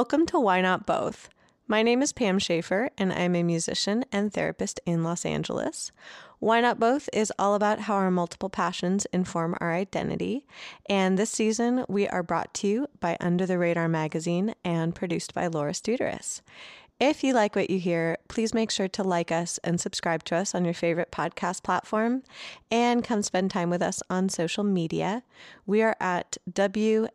Welcome to Why Not Both. My name is Pam Schaefer, and I'm a musician and therapist in Los Angeles. Why Not Both is all about how our multiple passions inform our identity. And this season, we are brought to you by Under the Radar magazine and produced by Laura Studeris. If you like what you hear, please make sure to like us and subscribe to us on your favorite podcast platform and come spend time with us on social media. We are at WNB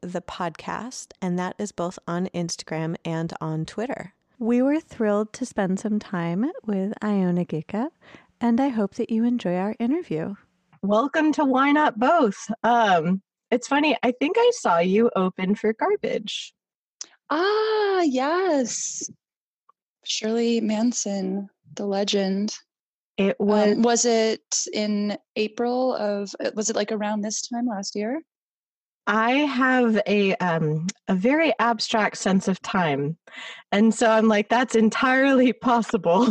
the podcast, and that is both on Instagram and on Twitter. We were thrilled to spend some time with Ioanna Gika, and I hope that you enjoy our interview. Welcome to Why Not Both. Um, it's funny, I think I saw you open for garbage. Ah, yes. Shirley Manson, the legend. It was Um, was it in April of uh, was it like around this time last year? I have a um a very abstract sense of time. And so I'm like that's entirely possible.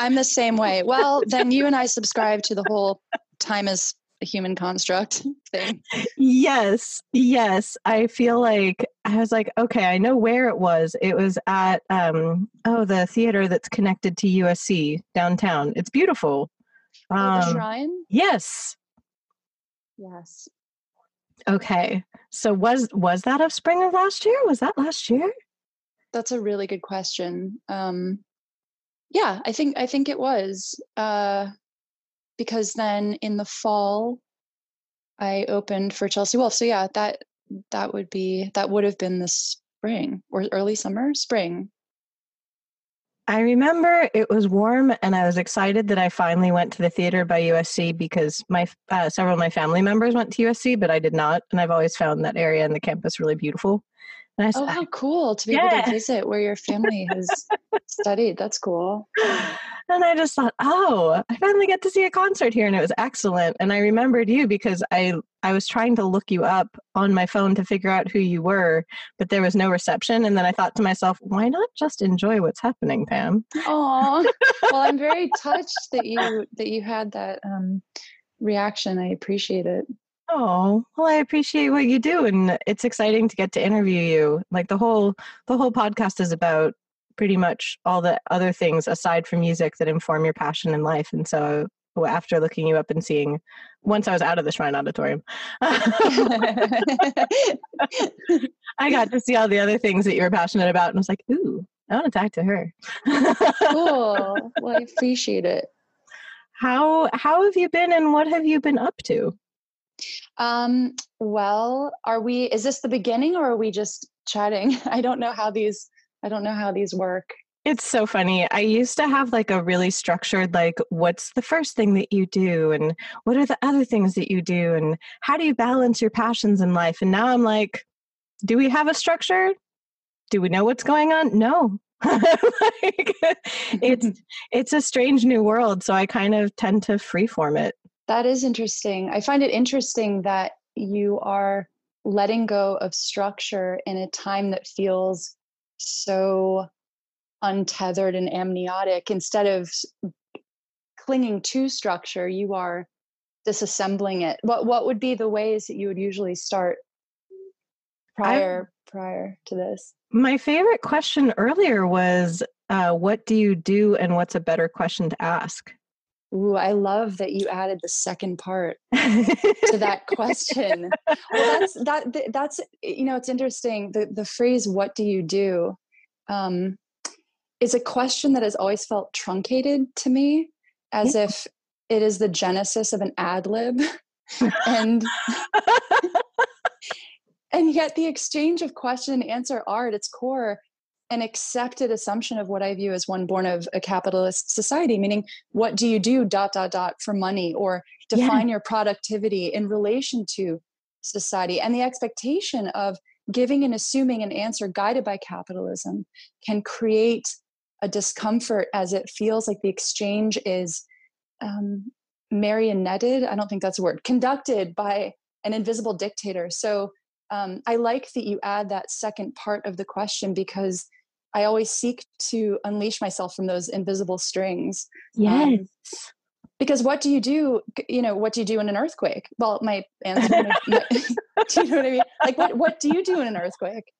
I'm the same way. Well, then you and I subscribe to the whole time is a human construct thing. yes. Yes, I feel like I was like okay, I know where it was. It was at um oh the theater that's connected to USC downtown. It's beautiful. Oh, the Um, shrine? yes. Yes. Okay. So was was that of spring of last year? Was that last year? That's a really good question. Um yeah, I think I think it was. Uh because then in the fall I opened for Chelsea Wolfe. So yeah, that that would be that would have been the spring or early summer, spring. I remember it was warm and I was excited that I finally went to the theater by USC because my uh, several of my family members went to USC, but I did not. And I've always found that area and the campus really beautiful. And I Oh, how cool to be able to visit where your family has studied. That's cool. and I just thought, oh, I finally get to see a concert here, and it was excellent. And I remembered you because I I was trying to look you up on my phone to figure out who you were, but there was no reception. And then I thought to myself, why not just enjoy what's happening, Pam? Oh, well, I'm very touched that you that you had that um, reaction. I appreciate it. Oh, well, I appreciate what you do, and it's exciting to get to interview you. Like the whole the whole podcast is about pretty much all the other things aside from music that inform your passion in life. And so, after looking you up and seeing, once I was out of the Shrine Auditorium, I got to see all the other things that you were passionate about, and I was like, ooh, I want to talk to her. cool. Well, I appreciate it. How how have you been, and what have you been up to? Um, well, are we? Is this the beginning, or are we just chatting? I don't know how these. I don't know how these work. It's so funny. I used to have like a really structured, like, what's the first thing that you do? And what are the other things that you do? And how do you balance your passions in life? And now I'm like, do we have a structure? Do we know what's going on? No. like, it's it's a strange new world. So I kind of tend to freeform it. That is interesting. I find it interesting that you are letting go of structure in a time that feels so untethered and amniotic. Instead of clinging to structure, you are disassembling it. What what would be the ways that you would usually start prior prior to this? My favorite question earlier was, uh, what do you do and what's a better question to ask? Ooh, I love that you added the second part to that question. well, that's that. That's you know, it's interesting. The the phrase "What do you do?" Um, is a question that has always felt truncated to me, as Yeah. if it is the genesis of an ad lib, and and yet the exchange of question and answer are at its core an accepted assumption of what I view as one born of a capitalist society, meaning what do you do dot dot dot for money or Yeah. define your productivity in relation to society and the expectation of giving and assuming an answer guided by capitalism can create a discomfort as it feels like the exchange is um, marionetted i don't think that's a word conducted by an invisible dictator so um, i like that you add that second part of the question because i always seek to unleash myself from those invisible strings yes. Um, because what do you do you know what do you do in an earthquake? Well my answer my, do you know what i mean? Like what what do you do in an earthquake?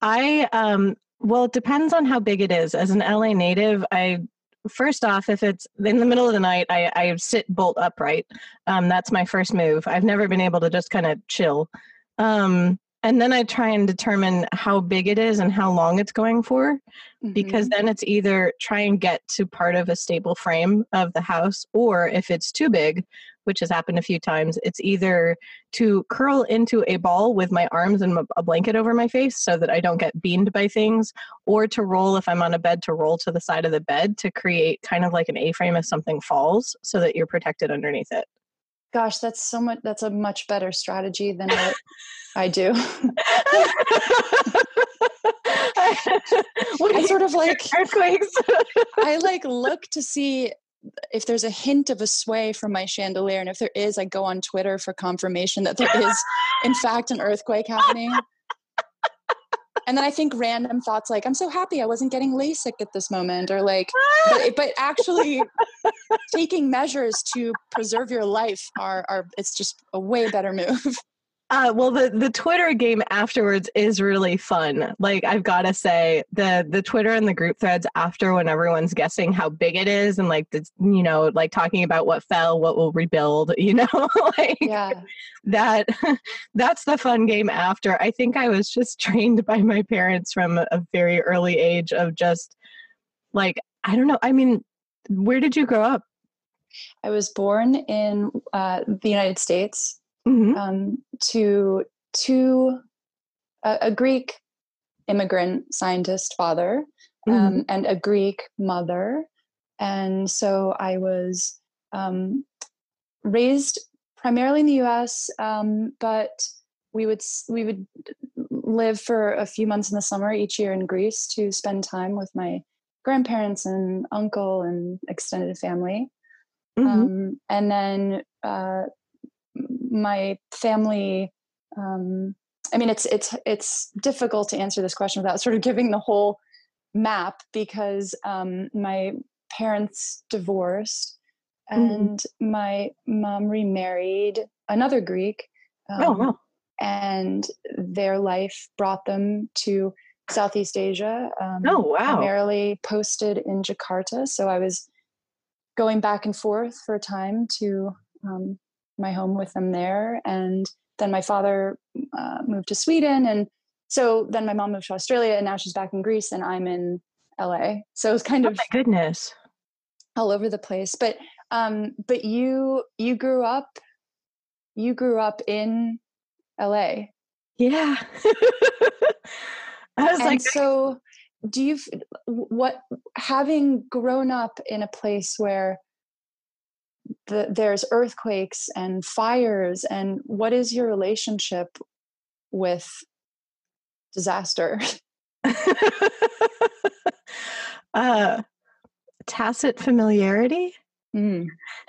I um well it depends on how big it is. As an la native i first off if it's in the middle of the night i, I sit bolt upright. Um, that's my first move. I've never been able to just kind of chill. Um, and then I try and determine how big it is and how long it's going for, mm-hmm. because then it's either try and get to part of a stable frame of the house, or if it's too big, which has happened a few times, it's either to curl into a ball with my arms and a blanket over my face so that I don't get beamed by things, or to roll if I'm on a bed to roll to the side of the bed to create kind of like an A frame if something falls so that you're protected underneath it. Gosh, that's so much. That's a much better strategy than what I do. I sort of like earthquakes. I like look to see if there's a hint of a sway from my chandelier, and if there is, I go on Twitter for confirmation that there is, in fact, an earthquake happening and then I think random thoughts like, I'm so happy I wasn't getting LASIK at this moment, or like, but, but actually taking measures to preserve your life are, are, it's just a way better move. Uh, well, the the Twitter game afterwards is really fun. Like I've got to say, the the Twitter and the group threads after when everyone's guessing how big it is and like the you know like talking about what fell, what will rebuild. You know, like yeah. that that's the fun game after. I think I was just trained by my parents from a very early age of just like I don't know. I mean, where did you grow up? I was born in uh, the United States mm-hmm. um, to to a, a, Greek immigrant scientist father um, mm-hmm. and a Greek mother, and so I was um, raised primarily in the U.S., um, but we would we would live for a few months in the summer each year in Greece to spend time with my grandparents and uncle and extended family. Mm-hmm. Um, and then uh, my family um, i mean it's it's it's difficult to answer this question without sort of giving the whole map because um, my parents divorced mm-hmm. and mm-hmm. my mom remarried another greek um, oh, wow. and their life brought them to southeast asia um, oh wow primarily posted in jakarta so i was going back and forth for a time to um, my home with them there. And then my father uh, moved to Sweden. And so then my mom moved to Australia and now she's back in Greece and I'm in LA. So it was kind oh of my goodness all over the place. But um, but you you grew up you grew up in LA. Yeah. I was and like so do you what having grown up in a place where the, there's earthquakes and fires and what is your relationship with disaster uh tacit familiarity mm.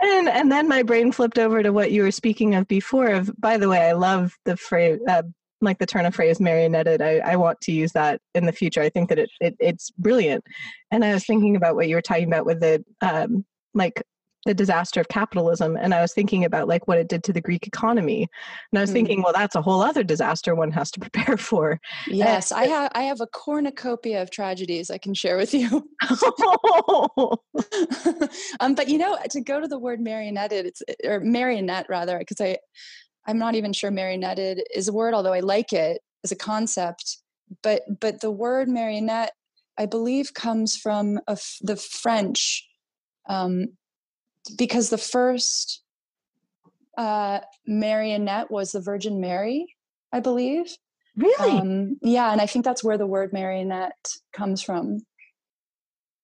and and then my brain flipped over to what you were speaking of before of by the way i love the phrase uh, like the turn of phrase marionetted I, I want to use that in the future. I think that it, it it's brilliant. And i was thinking about what you were talking about with the um like the disaster of capitalism and i was thinking about like what it did to the greek economy. And i was mm. thinking well that's a whole other disaster one has to prepare for. Yes and, i have i have a cornucopia of tragedies i can share with you. Um, but you know to go to the word marionetted it's or marionette rather because i I'm not even sure marionetted is a word, although I like it as a concept. But but the word marionette, I believe, comes from the French, um, because the first uh, marionette was the Virgin Mary, I believe. Really? Um, yeah, and I think that's where the word marionette comes from.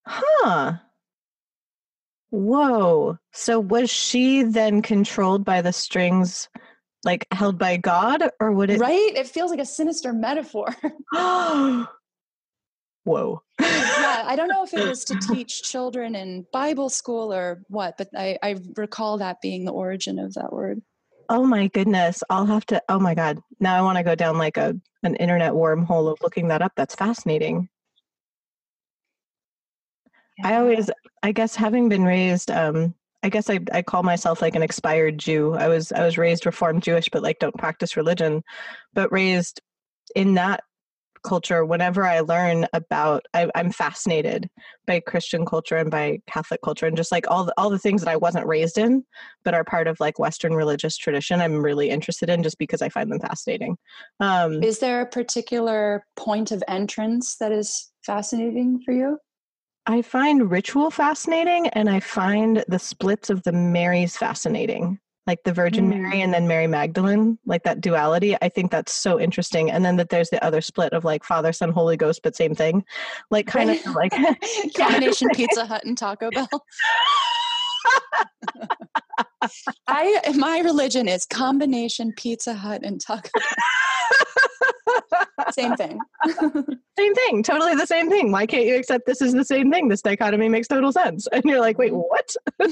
Huh. Whoa. So was she then controlled by the strings like held by God or would it Right? It feels like a sinister metaphor. Whoa. yeah, I don't know if it was to teach children in Bible school or what, but I, I recall that being the origin of that word. Oh my goodness. I'll have to oh my god. Now I want to go down like a an internet wormhole of looking that up. That's fascinating. yeah. I always, I guess, having been raised, um, I guess I, I call myself like an expired Jew. I was I was raised Reformed Jewish, but like don't practice religion, but raised in that culture. Whenever I learn about, I, am fascinated by Christian culture and by Catholic culture, and just like all the all the things that I wasn't raised in, but are part of like Western religious tradition. I'm really interested in just because I find them fascinating. Um, is there a particular point of entrance that is fascinating for you? I find ritual fascinating and I find the splits of the Marys fascinating. Like the Virgin mm. Mary and then Mary Magdalene, like that duality. I think that's so interesting. And then that there's the other split of like Father, Son, Holy Ghost, but same thing. Like kind of like combination Pizza Hut and Taco Bell. I my religion is combination Pizza Hut and Taco same thing. same thing. Totally the same thing. Why can't you accept this is the same thing? This dichotomy makes total sense. And you're like, wait, what?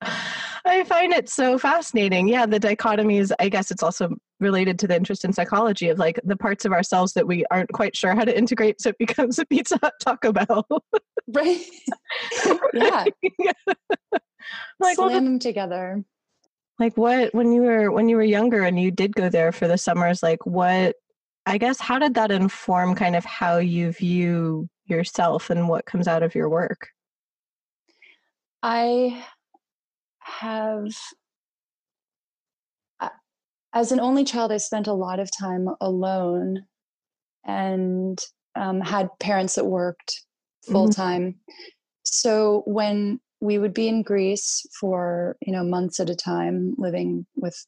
I find it so fascinating. Yeah, the dichotomies, I guess it's also related to the interest in psychology of like the parts of ourselves that we aren't quite sure how to integrate so it becomes a Pizza Hut Taco Bell. right. yeah. like, Slam well, them together. Like what when you were when you were younger and you did go there for the summers, like what I guess how did that inform kind of how you view yourself and what comes out of your work? I have as an only child i spent a lot of time alone and um, had parents that worked full time mm-hmm. so when we would be in greece for you know months at a time living with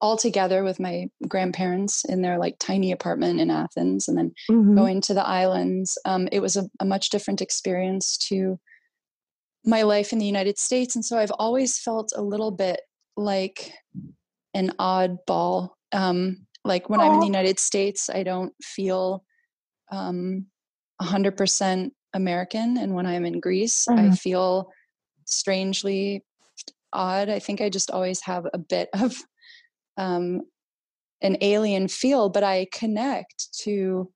all together with my grandparents in their like tiny apartment in athens and then mm-hmm. going to the islands um, it was a, a much different experience to my life in the United States. And so I've always felt a little bit like an oddball. Um, like when Aww. I'm in the United States, I don't feel um, 100% American. And when I'm in Greece, mm-hmm. I feel strangely odd. I think I just always have a bit of um, an alien feel, but I connect to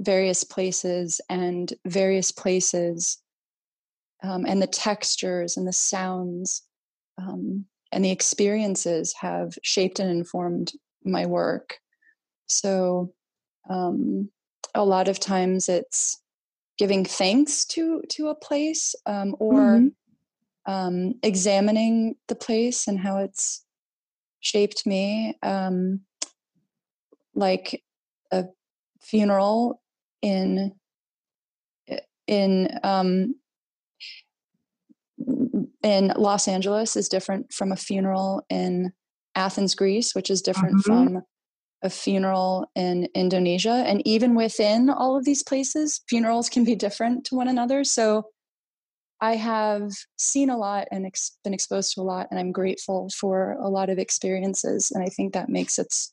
various places and various places um, and the textures and the sounds um, and the experiences have shaped and informed my work. So um, a lot of times it's giving thanks to to a place um, or mm-hmm. um, examining the place and how it's shaped me um, like a funeral in in um, in Los Angeles is different from a funeral in Athens, Greece, which is different mm-hmm. from a funeral in Indonesia. And even within all of these places, funerals can be different to one another. So I have seen a lot and ex- been exposed to a lot, and I'm grateful for a lot of experiences. And I think that makes its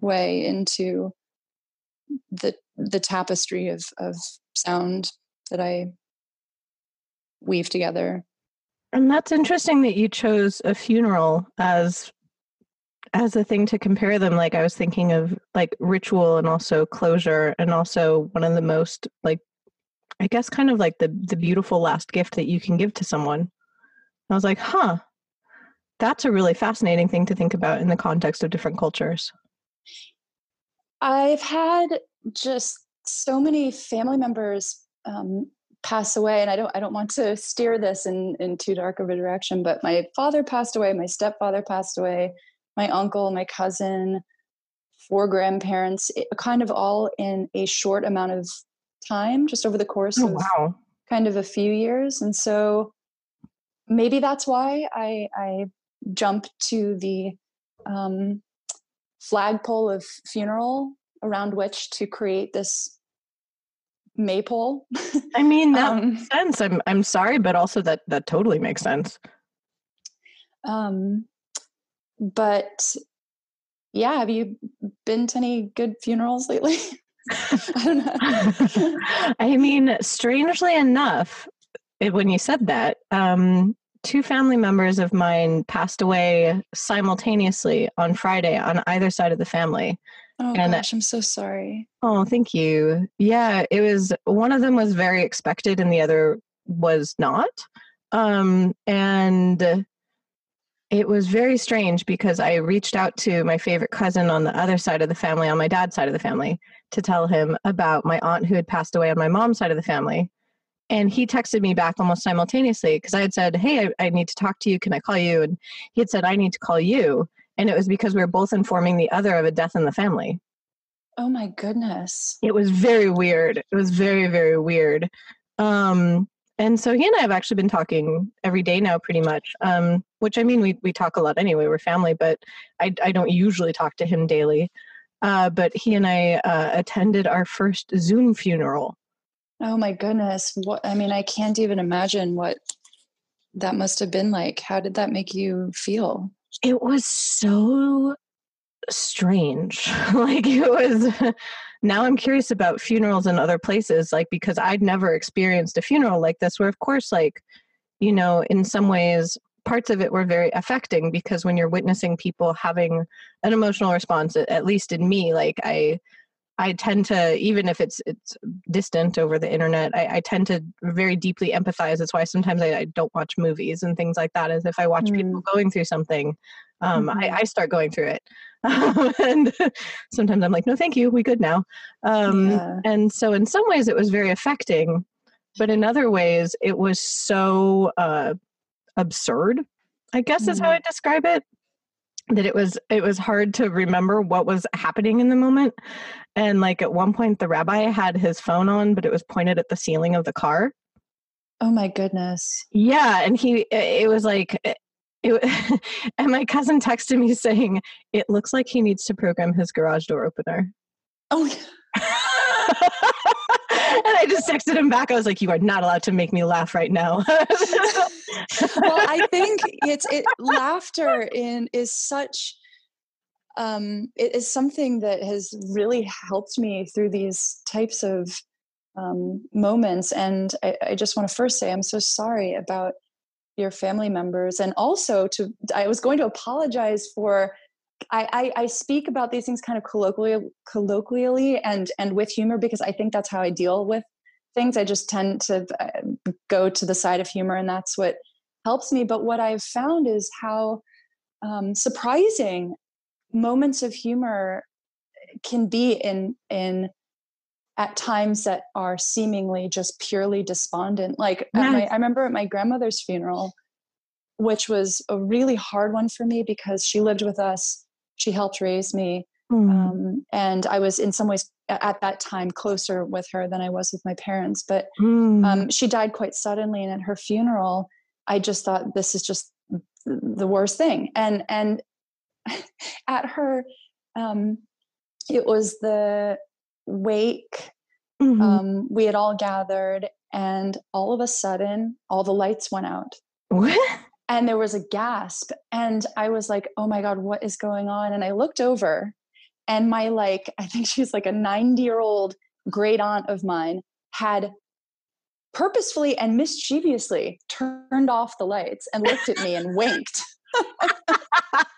way into the the tapestry of of sound that I weave together and that's interesting that you chose a funeral as as a thing to compare them. Like I was thinking of like ritual and also closure and also one of the most like I guess kind of like the the beautiful last gift that you can give to someone. I was like, huh, that's a really fascinating thing to think about in the context of different cultures. I've had just so many family members um, pass away and i don't i don't want to steer this in in too dark of a direction but my father passed away my stepfather passed away my uncle my cousin four grandparents it, kind of all in a short amount of time just over the course oh, of wow. kind of a few years and so maybe that's why i i jumped to the um, flagpole of funeral around which to create this maypole. I mean, that um, makes sense. I'm I'm sorry, but also that that totally makes sense. Um, but yeah, have you been to any good funerals lately? I don't know. I mean, strangely enough, it, when you said that, um, two family members of mine passed away simultaneously on Friday on either side of the family. Oh And- gosh, I'm so sorry. Oh, thank you. Yeah, it was one of them was very expected and the other was not. Um and it was very strange because I reached out to my favorite cousin on the other side of the family, on my dad's side of the family, to tell him about my aunt who had passed away on my mom's side of the family. And he texted me back almost simultaneously because I had said, Hey, I, I need to talk to you. Can I call you? And he had said, I need to call you. And it was because we were both informing the other of a death in the family Oh my goodness. it was very weird it was very very weird um and so he and i have actually been talking every day now pretty much um which i mean we, we talk a lot anyway we're family but i, I don't usually talk to him daily uh, but he and i uh, attended our first zoom funeral Oh my goodness. What I mean, I can't even imagine what that must have been like. How did that make you feel? It was so strange. Like it was now i'm curious about funerals in other places like because i'd never experienced a funeral like this where of course like you know in some ways parts of it were very affecting because when you're witnessing people having an emotional response at least in me like i i tend to even if it's it's distant over the internet i, I tend to very deeply empathize that's why sometimes I, I don't watch movies and things like that as if i watch people going through something um, I, Mhm. I start going through it and sometimes i'm like no thank you we good now um, Yeah. and so in some ways it was very affecting but in other ways it was so uh, absurd i guess is how Mhm. i describe it that it was it was hard to remember what was happening in the moment. And like at one point the rabbi had his phone on but it was pointed at the ceiling of the car. Oh my goodness. yeah and he it was like it, and my cousin texted me saying it looks like he needs to program his garage door opener. Oh and I just texted him back. I was like, "You are not allowed to make me laugh right now." well, I think it's it laughter in is such um it is something that has really helped me through these types of um, moments and I, I just want to first say i'm so sorry about your family members and also to i was going to apologize for I, I, I speak about these things kind of colloquially, colloquially and and with humor because I think that's how I deal with things. I just tend to uh, go to the side of humor, and that's what helps me. But what I've found is how um, surprising moments of humor can be in in at times that are seemingly just purely despondent. Like at my, I remember at my grandmother's funeral, which was a really hard one for me because she lived with us. She helped raise me, Mm. um, and I was in some ways at that time closer with her than I was with my parents. But Mm. um, she died quite suddenly, and at her funeral, I just thought this is just the worst thing. And and at her, um, it was the wake. Mhm. Um, we had all gathered, and all of a sudden, all the lights went out what? And there was a gasp and i was like oh my god what is going on? And i looked over and my like i think she's like a 90 year old great aunt of mine had purposefully and mischievously turned off the lights and looked at me and winked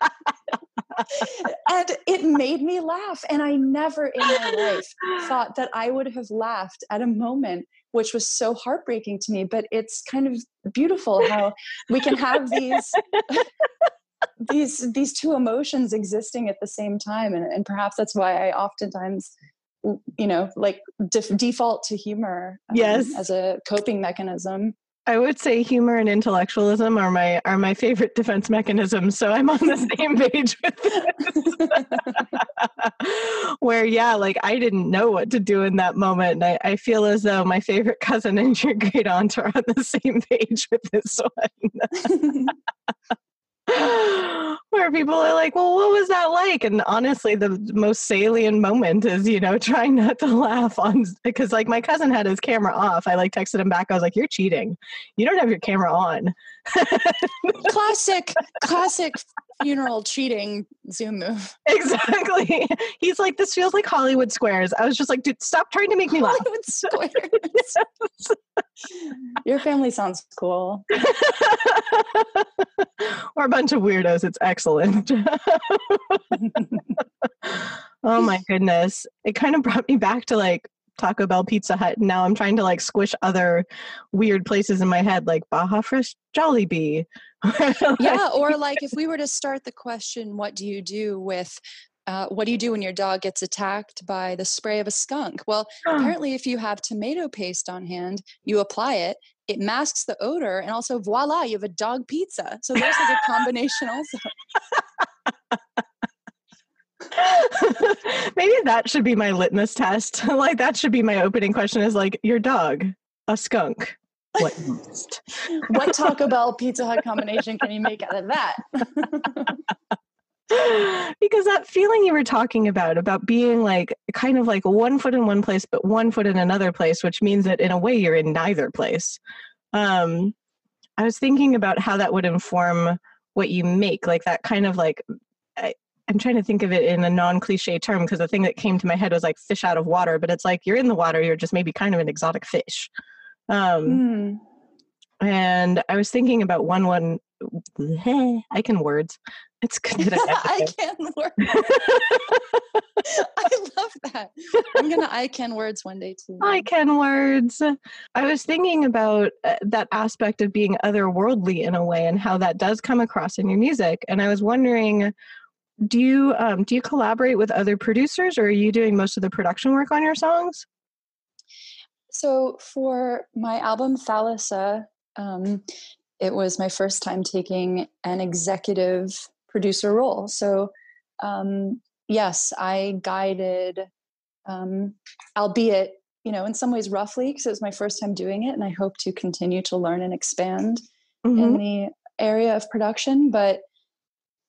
and it made me laugh and i never in my life thought that I would have laughed at a moment which was so heartbreaking to me. But it's kind of beautiful how we can have these these these two emotions existing at the same time, and, and perhaps that's why I oftentimes you know like def- default to humor um, Yes. as a coping mechanism I would say humor and intellectualism are my are my favorite defense mechanisms. So I'm on the same page with this. Where yeah, like I didn't know what to do in that moment. And I, I feel as though my favorite cousin and your great aunt are on the same page with this one. Where people are like, well, what was that like? And honestly, the most salient moment is, you know, trying not to laugh on because like my cousin had his camera off. I like texted him back. I was like, you're cheating. You don't have your camera on. classic classic funeral cheating zoom move exactly. He's like, this feels like Hollywood squares. I was just like, dude, stop trying to make me laugh. Hollywood squares your family sounds cool We're a bunch of weirdos. It's excellent. Oh my goodness. It kind of brought me back to like Taco Bell, Pizza Hut. And now I'm trying to like squish other weird places in my head, like Baja Fresh Jollibee. yeah, or like if we were to start the question, what do you do with uh, what do you do when your dog gets attacked by the spray of a skunk? Well, apparently, if you have tomato paste on hand, you apply it, it masks the odor, and also voila, you have a dog pizza. So there's like a combination also. Maybe that should be my litmus test. like that should be my opening question is like your dog, a skunk. What next? what Taco Bell Pizza Hut combination can you make out of that? because that feeling you were talking about about being like kind of like one foot in one place but one foot in another place which means that in a way you're in neither place um i was thinking about how that would inform what you make like that kind of like i'm trying to think of it in a non-cliche term because the thing that came to my head was like fish out of water but it's like you're in the water you're just maybe kind of an exotic fish um mm. and i was thinking about one one I can words. It's good that I, I can words. I love that. I'm gonna I can words one day too. I can words. I was thinking about uh, that aspect of being otherworldly in a way, and how that does come across in your music. And I was wondering, do you um, do you collaborate with other producers, or are you doing most of the production work on your songs? So for my album Thalassa, um, it was my first time taking an executive producer role. So, um, yes, I guided, um, albeit, you know, in some ways roughly, because it was my first time doing it, and I hope to continue to learn and expand mm-hmm. in the area of production. But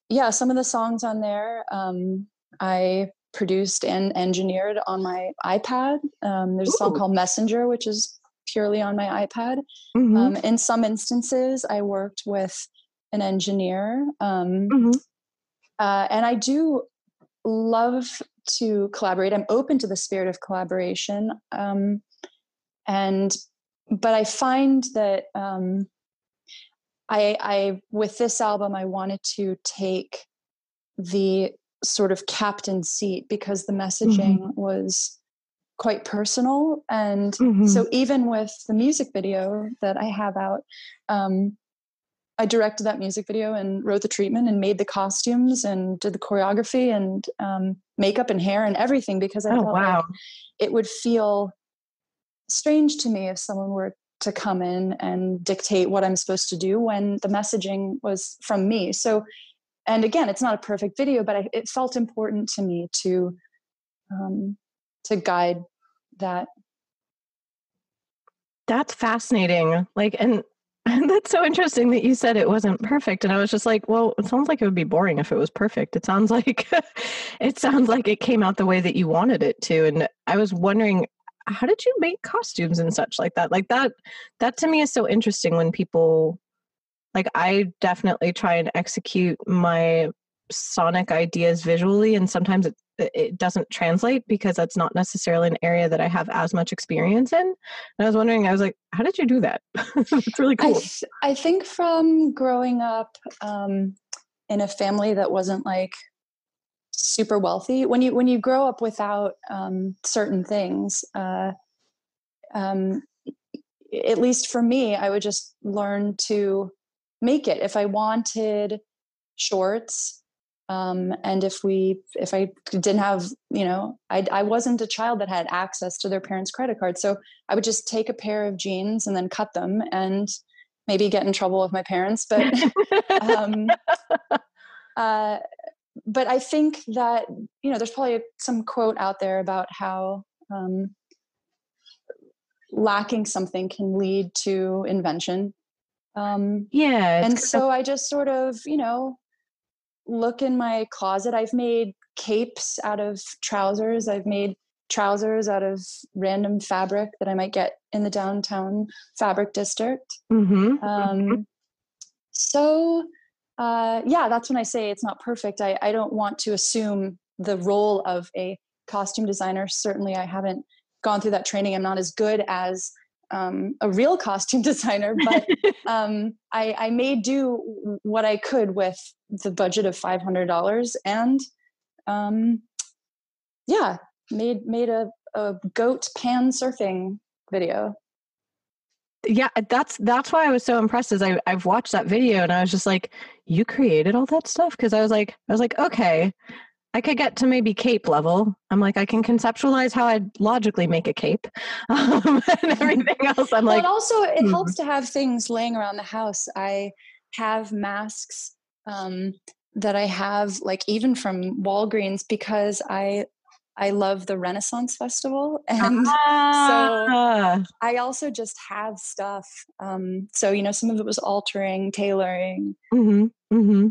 yeah, some of the songs on there, um, I produced and engineered on my iPad. Um, there's Ooh. a song called Messenger, which is purely on my iPad. Mm-hmm. Um, in some instances, I worked with an engineer. Um, mm-hmm. uh, and I do love to collaborate. I'm open to the spirit of collaboration. Um, and, but I find that um, I, I, with this album, I wanted to take the sort of captain seat because the messaging mm-hmm. was quite personal and mm-hmm. so even with the music video that i have out um, I directed that music video and wrote the treatment and made the costumes and did the choreography and um, makeup and hair and everything because I oh, felt wow. like it would feel strange to me if someone were to come in and dictate what I'm supposed to do when the messaging was from me. So, and again, it's not a perfect video, but I, it felt important to me to um, to guide that. That's fascinating. Like, and and that's so interesting that you said it wasn't perfect. And I was just like, well, it sounds like it would be boring if it was perfect. It sounds like it sounds like it came out the way that you wanted it to. And I was wondering, how did you make costumes and such like that? Like that that to me is so interesting when people like I definitely try and execute my sonic ideas visually and sometimes it it doesn't translate because that's not necessarily an area that I have as much experience in. And I was wondering, I was like, how did you do that? it's really cool. I, th- I, think from growing up um, in a family that wasn't like super wealthy, when you when you grow up without um, certain things, uh, um, at least for me, I would just learn to make it. If I wanted shorts um, and if we if i didn't have you know I, I wasn't a child that had access to their parents credit card so i would just take a pair of jeans and then cut them and maybe get in trouble with my parents but um, uh, but i think that you know there's probably some quote out there about how um, lacking something can lead to invention um, yeah and so i just sort of you know look in my closet. I've made capes out of trousers. I've made trousers out of random fabric that I might get in the downtown fabric district. Mm-hmm. mm-hmm. Um, so, uh, yeah, that's when I say it's not perfect. I, I don't want to assume the role of a costume designer. Certainly, I haven't gone through that training. I'm not as good as um, a real costume designer, but um, I, I may do what I could with the budget of $500 and um, yeah, made made a, a goat pan surfing video. Yeah, that's that's why I was so impressed. is I I've watched that video and I was just like, you created all that stuff because I was like I was like okay, I could get to maybe cape level. I'm like, I can conceptualize how I'd logically make a cape um, and everything else. I'm like, also it hmm. helps to have things laying around the house. I have masks um, that I have, like even from Walgreens, because I I love the Renaissance Festival, and ah. so I also just have stuff. Um, so you know, some of it was altering, tailoring. Mm-hmm. Mm-hmm.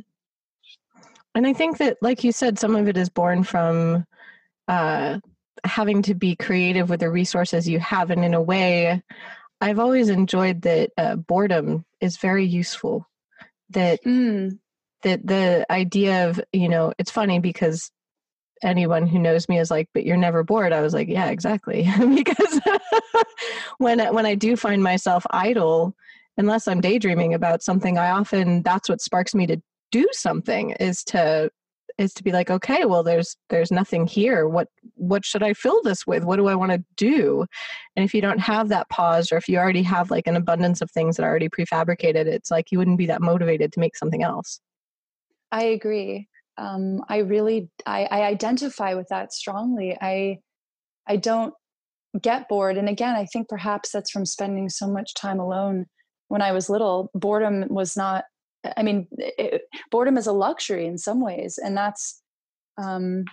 And I think that, like you said, some of it is born from uh, having to be creative with the resources you have. And in a way, I've always enjoyed that uh, boredom is very useful. That mm. that the idea of you know, it's funny because anyone who knows me is like, "But you're never bored." I was like, "Yeah, exactly," because when when I do find myself idle, unless I'm daydreaming about something, I often that's what sparks me to do something is to is to be like okay well there's there's nothing here. What what should i fill this with? What do i want to do? And if you don't have that pause or if you already have like an abundance of things that are already prefabricated it's like you wouldn't be that motivated to make something else. I agree um, i really I, I identify with that strongly i i don't get bored and again i think perhaps that's from spending so much time alone when i was little boredom was not I mean, it, boredom is a luxury in some ways, and that's um,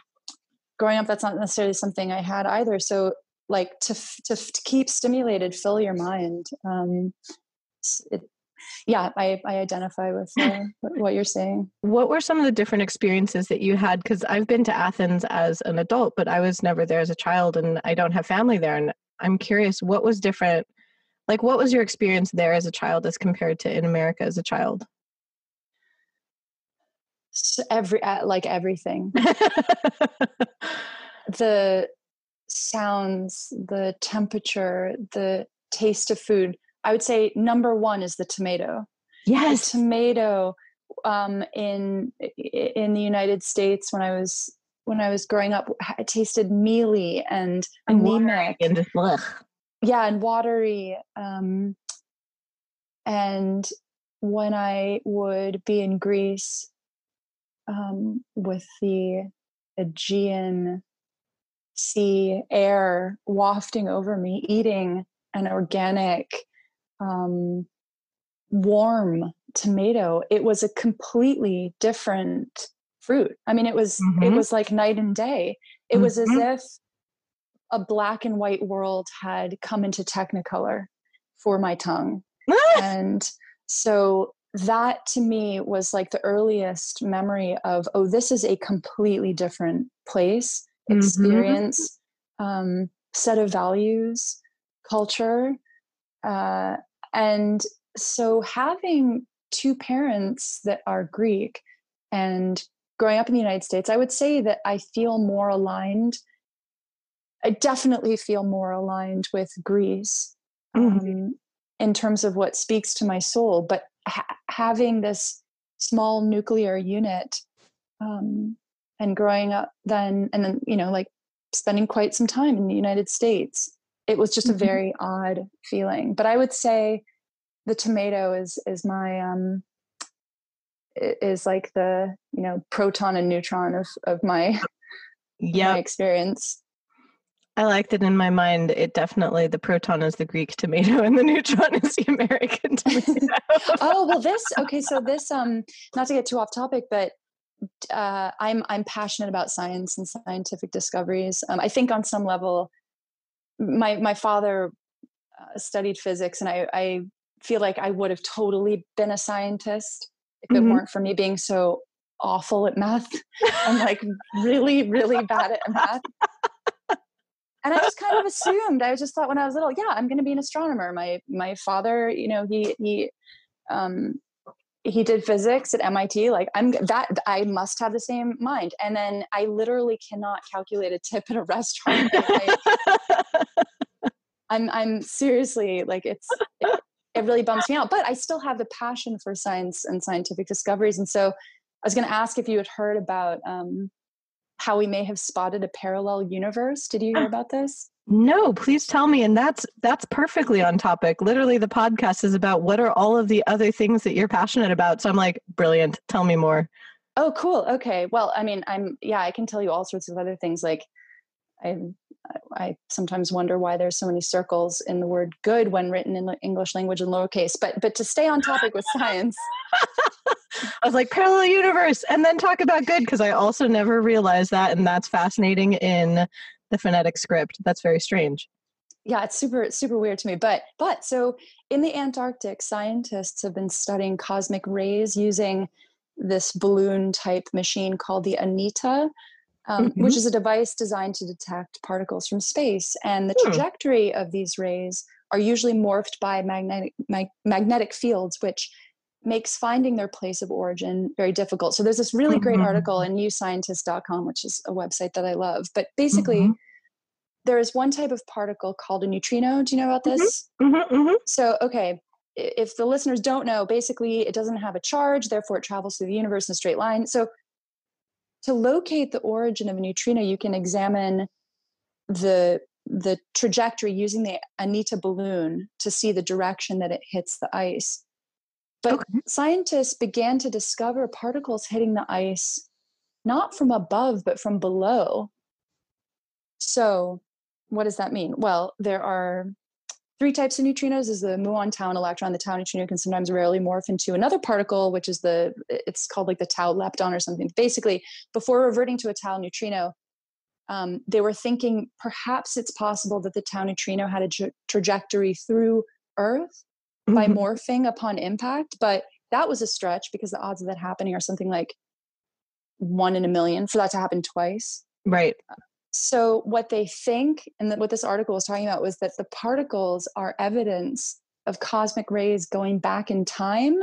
growing up. That's not necessarily something I had either. So, like to to, to keep stimulated, fill your mind. Um, it, yeah, I, I identify with uh, what you're saying. What were some of the different experiences that you had? Because I've been to Athens as an adult, but I was never there as a child, and I don't have family there. And I'm curious, what was different? Like, what was your experience there as a child as compared to in America as a child? every like everything the sounds the temperature the taste of food i would say number one is the tomato. Yes. the tomato um, in in the united states when i was when i was growing up it tasted mealy and and anemic. and yeah and watery um, and when i would be in greece um, with the Aegean sea air wafting over me, eating an organic, um, warm tomato. It was a completely different fruit. I mean, it was mm-hmm. it was like night and day. It mm-hmm. was as mm-hmm. if a black and white world had come into technicolor for my tongue. and so that to me was like the earliest memory of oh this is a completely different place mm-hmm. experience mm-hmm. um, set of values culture uh, and so having two parents that are greek and growing up in the united states i would say that i feel more aligned i definitely feel more aligned with greece mm-hmm. um, in terms of what speaks to my soul but ha- having this small nuclear unit um, and growing up then and then you know like spending quite some time in the united states it was just a mm-hmm. very odd feeling but i would say the tomato is is my um is like the you know proton and neutron of of my yeah experience I like that in my mind, it definitely the proton is the Greek tomato and the neutron is the American tomato. oh well, this okay. So this um, not to get too off topic, but uh, I'm I'm passionate about science and scientific discoveries. Um, I think on some level, my my father uh, studied physics, and I I feel like I would have totally been a scientist if it mm-hmm. weren't for me being so awful at math. I'm like really really bad at math and I just kind of assumed. I just thought when I was little, yeah, I'm going to be an astronomer. My my father, you know, he he um, he did physics at MIT. Like I'm that I must have the same mind. And then I literally cannot calculate a tip at a restaurant. I'm I'm seriously like it's it, it really bums me out. But I still have the passion for science and scientific discoveries. And so I was going to ask if you had heard about um, how we may have spotted a parallel universe. Did you hear ah. about this? No, please tell me. And that's that's perfectly on topic. Literally, the podcast is about what are all of the other things that you're passionate about. So I'm like, brilliant. Tell me more. Oh, cool. Okay. Well, I mean, I'm yeah, I can tell you all sorts of other things. Like, I I sometimes wonder why there's so many circles in the word good when written in the English language in lowercase. But but to stay on topic with science. I was like parallel universe and then talk about good because I also never realized that and that's fascinating in the phonetic script. That's very strange. Yeah, it's super super weird to me. But but so in the Antarctic, scientists have been studying cosmic rays using this balloon type machine called the Anita, um, mm-hmm. which is a device designed to detect particles from space. And the hmm. trajectory of these rays are usually morphed by magnetic mag- magnetic fields, which makes finding their place of origin very difficult. So there's this really great mm-hmm. article in newscientist.com, which is a website that I love. But basically, mm-hmm. there is one type of particle called a neutrino. Do you know about mm-hmm. this? Mm-hmm. Mm-hmm. So, okay, if the listeners don't know, basically it doesn't have a charge, therefore it travels through the universe in a straight line. So to locate the origin of a neutrino, you can examine the the trajectory using the Anita balloon to see the direction that it hits the ice. But okay. scientists began to discover particles hitting the ice not from above, but from below. So, what does that mean? Well, there are three types of neutrinos is the muon tau electron. The tau neutrino can sometimes rarely morph into another particle which is the it's called like the tau lepton or something. Basically before reverting to a tau neutrino um, they were thinking perhaps it's possible that the tau neutrino had a tra- trajectory through earth mm-hmm. by morphing upon impact but that was a stretch because the odds of that happening are something like one in a million for that to happen twice. Right so what they think and what this article was talking about was that the particles are evidence of cosmic rays going back in time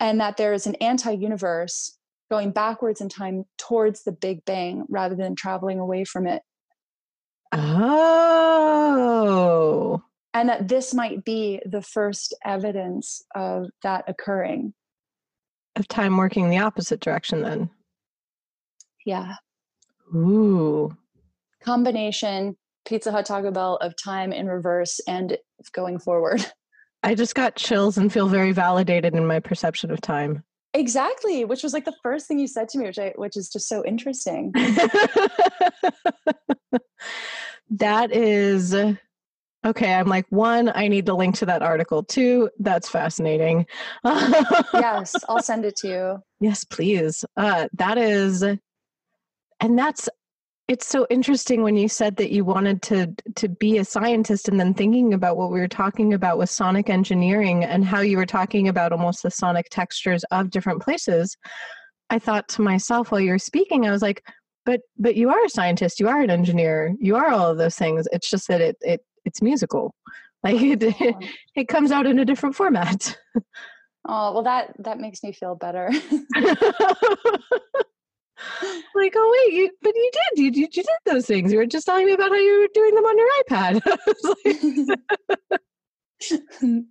and that there is an anti-universe going backwards in time towards the big bang rather than traveling away from it. Oh. And that this might be the first evidence of that occurring. Of time working the opposite direction then. Yeah Ooh. Combination Pizza Hut Taco Bell of time in reverse and going forward. I just got chills and feel very validated in my perception of time. Exactly, which was like the first thing you said to me, which I which is just so interesting. that is okay. I'm like, one, I need the link to that article. Two, that's fascinating. yes, I'll send it to you. Yes, please. Uh, that is and that's it's so interesting when you said that you wanted to to be a scientist and then thinking about what we were talking about with sonic engineering and how you were talking about almost the sonic textures of different places. I thought to myself while you were speaking i was like but but you are a scientist you are an engineer you are all of those things. It's just that it it it's musical. Like it it, it comes out in a different format. Oh well that that makes me feel better like, oh wait, you, but you did, you, you, you did those things. You were just telling me about how you were doing them on your iPad.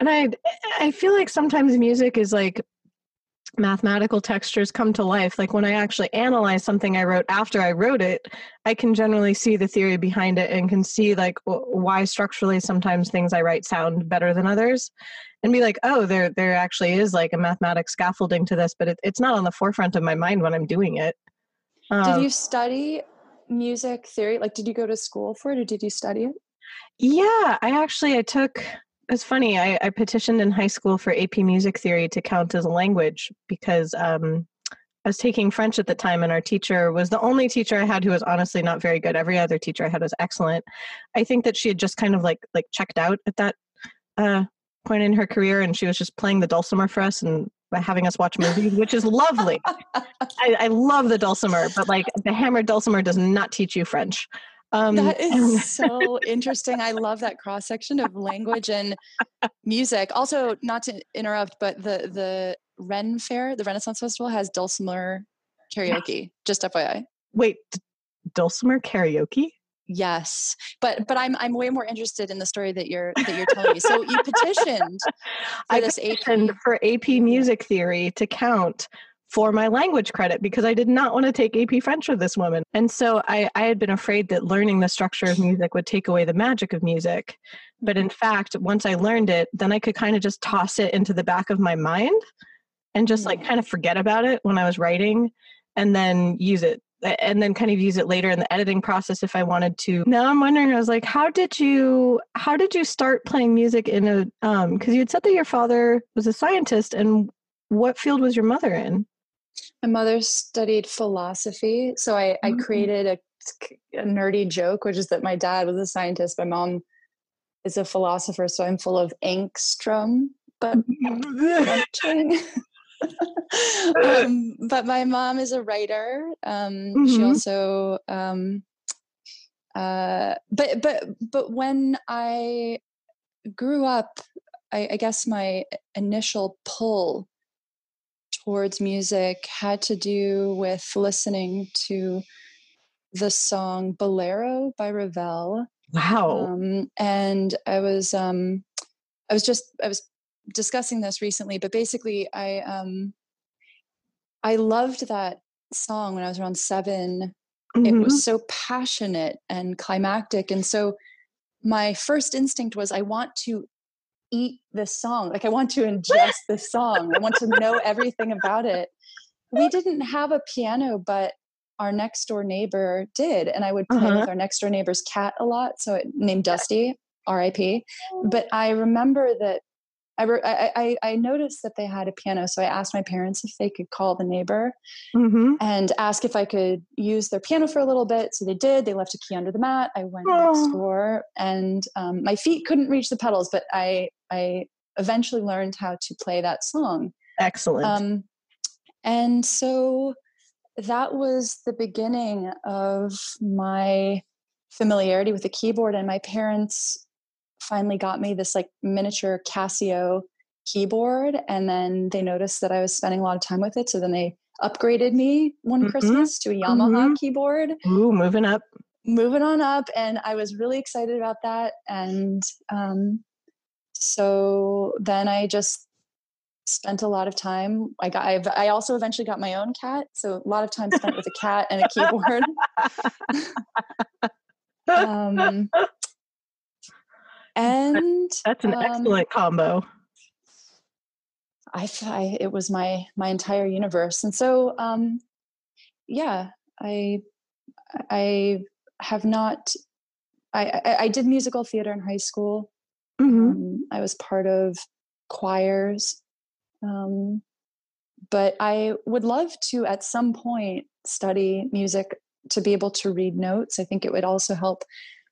and I, I feel like sometimes music is like mathematical textures come to life. Like when I actually analyze something I wrote after I wrote it, I can generally see the theory behind it and can see like why structurally sometimes things I write sound better than others and be like, oh, there there actually is like a mathematic scaffolding to this, but it, it's not on the forefront of my mind when I'm doing it. Um, did you study music theory? Like, did you go to school for it, or did you study it? Yeah, I actually I took. It's funny. I, I petitioned in high school for AP Music Theory to count as a language because um, I was taking French at the time, and our teacher was the only teacher I had who was honestly not very good. Every other teacher I had was excellent. I think that she had just kind of like like checked out at that uh, point in her career and she was just playing the dulcimer for us and having us watch movies, which is lovely. I, I, love the dulcimer, but like the hammered dulcimer does not teach you French. Um, that is so interesting. I love that cross section of language and music. Also, not to interrupt, but the the Ren Fair, the Renaissance Festival, has dulcimer karaoke. Just FYI. Wait, dulcimer karaoke? Yes, but but I'm I'm way more interested in the story that you're that you're telling me. So you petitioned for I this petitioned AP for AP Music Theory to count for my language credit because I did not want to take AP French with this woman. And so I, I had been afraid that learning the structure of music would take away the magic of music. But in fact, once I learned it, then I could kind of just toss it into the back of my mind and just like kind of forget about it when I was writing and then use it and then kind of use it later in the editing process if I wanted to. Now I'm wondering, I was like, how did you how did you start playing music in a um because you had said that your father was a scientist and what field was your mother in? My mother studied philosophy. So I, I mm-hmm. created a, a nerdy joke, which is that my dad was a scientist. My mom is a philosopher. So I'm full of angstrom, but um, but my mom is a writer. Um, mm-hmm. She also, um, uh, but but but when I grew up, I, I guess my initial pull towards music had to do with listening to the song Bolero by Ravel. Wow. Um, and I was um, I was just I was discussing this recently, but basically I um I loved that song when I was around 7 mm-hmm. It was mm-hmm. so passionate and climactic. And so my first instinct was I want to eat this song. Like I want to ingest this song. I want to know everything about it. We didn't have a piano, but our next door neighbor did. And I would play uh-huh. with our next door neighbor's cat a lot. So it named Dusty, RIP. But I remember that I, I, I noticed that they had a piano, so I asked my parents if they could call the neighbor mm-hmm. and ask if I could use their piano for a little bit. So they did. They left a key under the mat. I went oh. next door, and um, my feet couldn't reach the pedals, but I I eventually learned how to play that song. Excellent. Um, and so that was the beginning of my familiarity with the keyboard, and my parents finally got me this like miniature Casio keyboard and then they noticed that I was spending a lot of time with it so then they upgraded me one mm-hmm. Christmas to a Yamaha mm-hmm. keyboard. Ooh, moving up. Moving on up and I was really excited about that and um so then I just spent a lot of time. I got I've, I also eventually got my own cat, so a lot of time spent with a cat and a keyboard. um, and that's an um, excellent combo I, I it was my my entire universe and so um yeah i i have not i i, I did musical theater in high school mm-hmm. um, i was part of choirs um but i would love to at some point study music to be able to read notes i think it would also help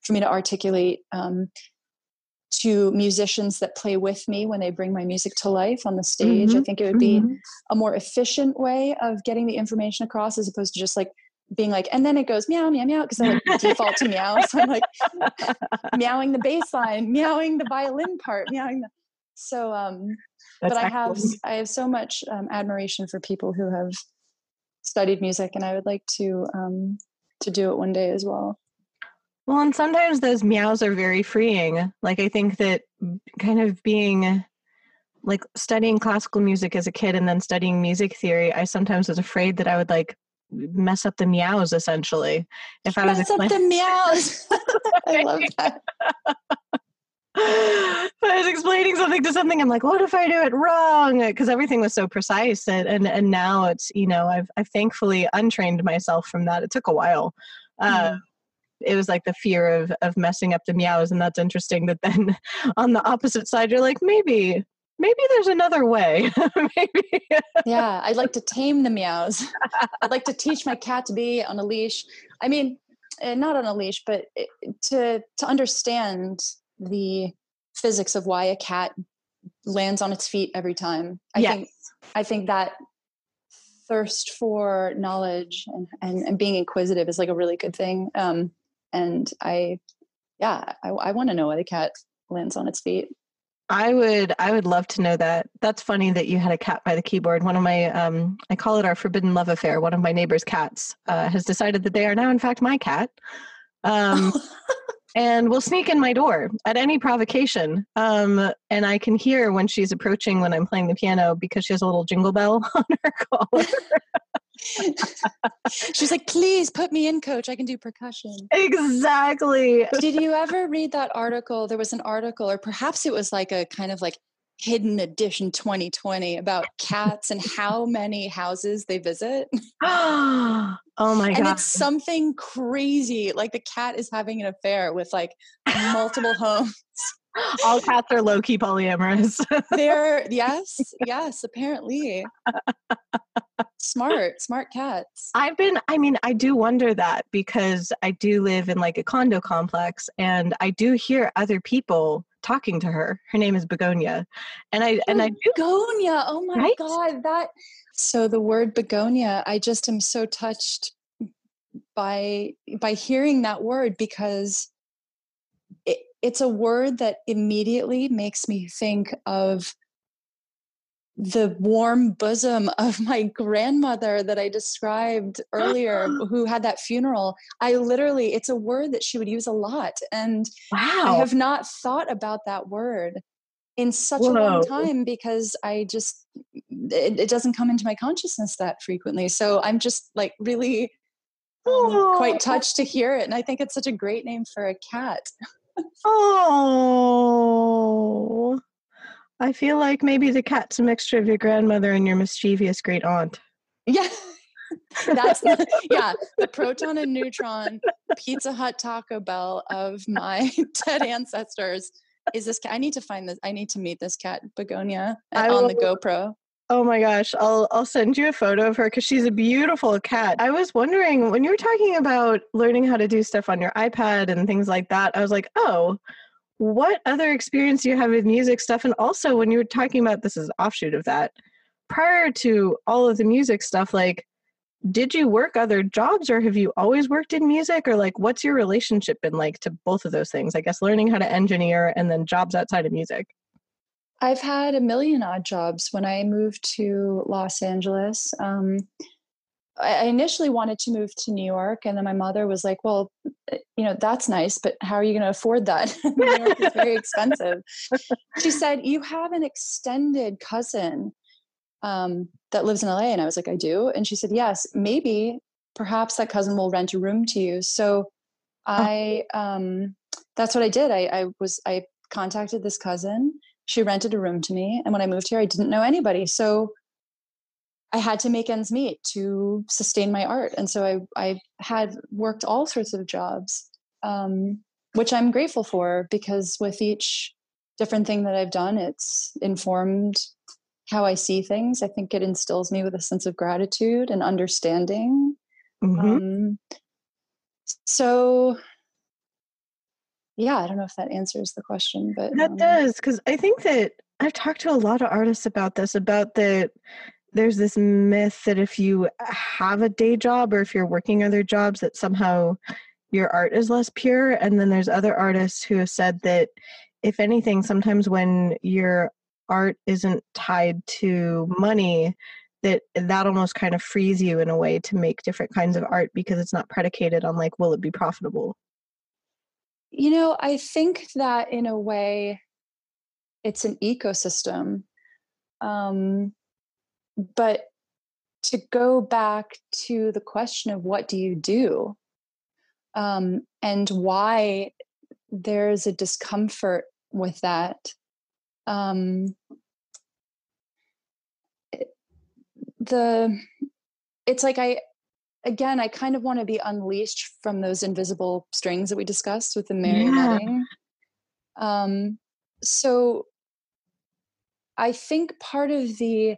for me to articulate um, to musicians that play with me when they bring my music to life on the stage. Mm-hmm. I think it would be mm-hmm. a more efficient way of getting the information across as opposed to just like being like, and then it goes meow, meow, meow, because I like default to meow. So I'm like meowing the bass line, meowing the violin part, meowing the so um That's but I have I have so much um, admiration for people who have studied music and I would like to um to do it one day as well. Well, and sometimes those meows are very freeing. Like I think that kind of being like studying classical music as a kid and then studying music theory, I sometimes was afraid that I would like mess up the meows essentially. If I was mess up the meows. I love that. I was explaining something to something. I'm like, what if I do it wrong? Because everything was so precise, and, and and now it's you know I've I've thankfully untrained myself from that. It took a while, uh, mm it was like the fear of of messing up the meows and that's interesting that then on the opposite side you're like maybe maybe there's another way. Maybe. Yeah i'd like to tame the meows. I'd like to teach my cat to be on a leash. I mean eh, not on a leash but eh, to to understand the physics of why a cat lands on its feet every time. I yes. think i think that thirst for knowledge and, and, and being inquisitive is like a really good thing. Um, and i yeah i, I want to know why the cat lands on its feet I would I would love to know that. That's funny that you had a cat by the keyboard. One of my um I call it our forbidden love affair. One of my neighbor's cats uh, has decided that they are now in fact my cat. Um and will sneak in my door at any provocation. Um, and I can hear when she's approaching when I'm playing the piano because she has a little jingle bell on her collar. She's like, please put me in, coach. I can do percussion. Exactly. Did you ever read that article? There was an article, or perhaps it was like a kind of like hidden edition 2020 about cats and how many houses they visit. oh my god. And it's something crazy. Like the cat is having an affair with like multiple homes. All cats are low key polyamorous. They're yes, yes, apparently. smart, smart cats. I've been I mean, I do wonder that because I do live in like a condo complex and I do hear other people talking to her. Her name is Begonia. And I and I oh, do Begonia. Oh my right? god, that so the word begonia, I just am so touched by by hearing that word because it's a word that immediately makes me think of the warm bosom of my grandmother that I described earlier, who had that funeral. I literally, it's a word that she would use a lot. And wow. I have not thought about that word in such Whoa. a long time because I just, it, it, doesn't come into my consciousness that frequently. So I'm just like really um, quite touched to hear it. And I think it's such a great name for a cat. Oh. I feel like maybe the cat's a mixture of your grandmother and your mischievous great aunt. Yeah. That's the, yeah, the proton and neutron Pizza Hut Taco Bell of my dead ancestors is this cat. I need to find this. I need to meet this cat, Begonia, on will, the GoPro. Oh my gosh, I'll I'll send you a photo of her because she's a beautiful cat. I was wondering when you were talking about learning how to do stuff on your iPad and things like that. I was like, oh, what other experience do you have with music stuff? And also, when you were talking about this is offshoot of that, prior to all of the music stuff, like, did you work other jobs or have you always worked in music? Or, like, what's your relationship been like to both of those things? I guess learning how to engineer and then jobs outside of music. I've had a million odd jobs when I moved to Los Angeles. Um, I initially wanted to move to New York, and then my mother was like, "Well, eh, you know, that's nice, but how are you going to afford that? New York is very expensive." She said, "You have an extended cousin um, that lives in LA," and I was like, "I do," and she said, "Yes, maybe, perhaps that cousin will rent a room to you." So, oh. I um, that's what I did. I, I was I contacted this cousin. She rented a room to me, and when I moved here, I didn't know anybody, so I had to make ends meet to sustain my art. And so I, I had worked all sorts of jobs, um, which I'm grateful for because with each different thing that I've done, it's informed how I see things. I think it instills me with a sense of gratitude and understanding. Mm-hmm. Um, so, yeah, I don't know if that answers the question, but that um, does because I think that I've talked to a lot of artists about this about the there's this myth that if you have a day job or if you're working other jobs that somehow your art is less pure and then there's other artists who have said that if anything sometimes when your art isn't tied to money that that almost kind of frees you in a way to make different kinds of art because it's not predicated on like will it be profitable you know i think that in a way it's an ecosystem um but to go back to the question of what do you do um, and why there's a discomfort with that um, the it's like i again i kind of want to be unleashed from those invisible strings that we discussed with the marionetting yeah. um, so i think part of the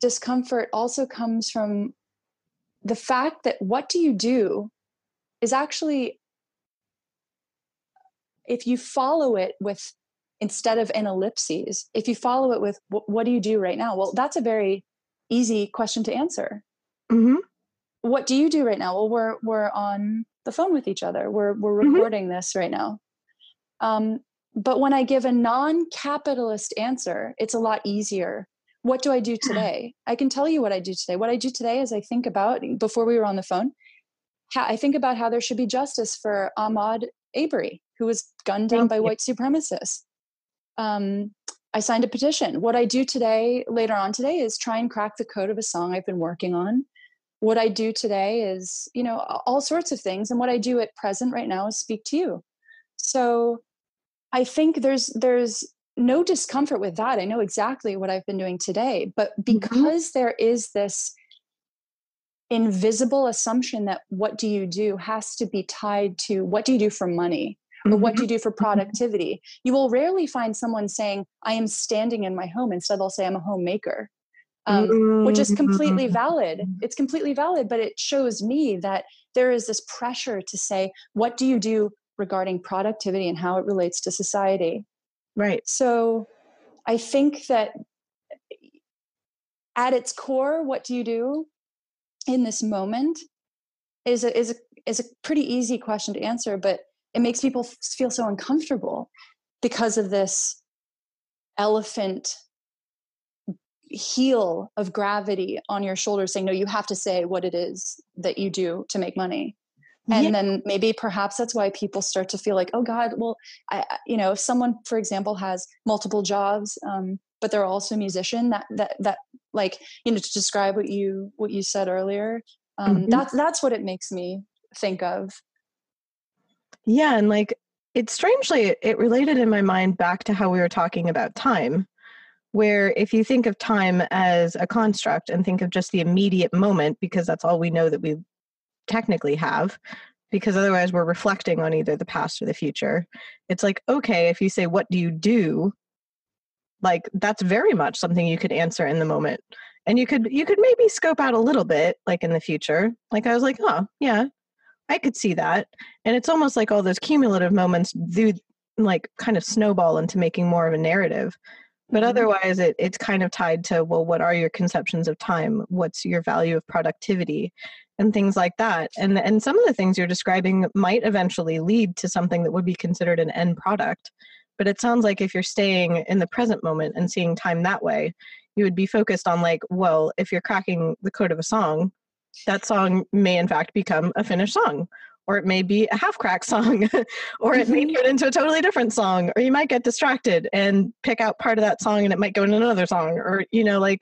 discomfort also comes from the fact that what do you do is actually if you follow it with instead of an ellipses if you follow it with what do you do right now well that's a very easy question to answer mm-hmm. What do you do right now well we're we're on the phone with each other we're we're mm-hmm. recording mm-hmm. this right now um, but when i give a non-capitalist answer it's a lot easier what do I do today? I can tell you what I do today. What I do today is I think about, before we were on the phone, how, I think about how there should be justice for Ahmaud Arbery, who was gunned down by white supremacists. Um, I signed a petition. What I do today, later on today, is try and crack the code of a song I've been working on. What I do today is, you know, all sorts of things. And what I do at present right now is speak to you. So I think there's there's no discomfort with that. I know exactly what I've been doing today. But mm-hmm. because mm-hmm. there is this invisible assumption that what do you do has to be tied to what do you do for money or mm-hmm. what do you do for mm-hmm. productivity you will rarely find someone saying i am standing in my home instead they'll say i'm a homemaker um, mm-hmm. which is completely mm-hmm. valid it's completely valid but it shows me that there is this pressure to say what do you do regarding productivity and how it relates to society right so i think that at its core what do you do in this moment is a, is a, is a pretty easy question to answer, but it makes people feel so uncomfortable because of this elephant heel of gravity on your shoulders saying no you have to say what it is that you do to make money and yeah. then maybe perhaps that's why people start to feel like oh god well i you know if someone for example has multiple jobs um, but they're also a musician that that that like you know to describe what you what you said earlier um mm-hmm. that's that's what it makes me think of yeah and like it strangely it related in my mind back to how we were talking about time where if you think of time as a construct and think of just the immediate moment because that's all we know that we technically have because otherwise we're reflecting on either the past or the future it's like okay if you say what do you do? like that's very much something you could answer in the moment. And you could you could maybe scope out a little bit like in the future. Like i was like oh yeah i could see that. And it's almost like all those cumulative moments do like kind of snowball into making more of a narrative but mm-hmm. otherwise it, it's kind of tied to well what are your conceptions of time what's your value of productivity and things like that and and some of the things you're describing might eventually lead to something that would be considered an end product but it sounds like if you're staying in the present moment and seeing time that way, you would be focused on, like, well, if you're cracking the code of a song, that song may in fact become a finished song. Or it may be a half crack song, or it may turn into a totally different song, or you might get distracted and pick out part of that song and it might go into another song, or, you know, like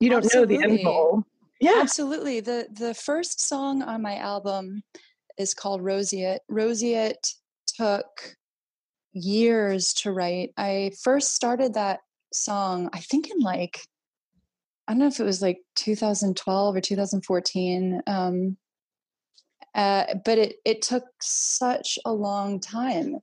you don't Absolutely. know the end goal. Yeah. Absolutely. The the first song on my album is called Roseate. Roseate took years to write. I first started that song, I think in like, I don't know if it was like 2012 or 2014. Um, uh, but it, it took such a long time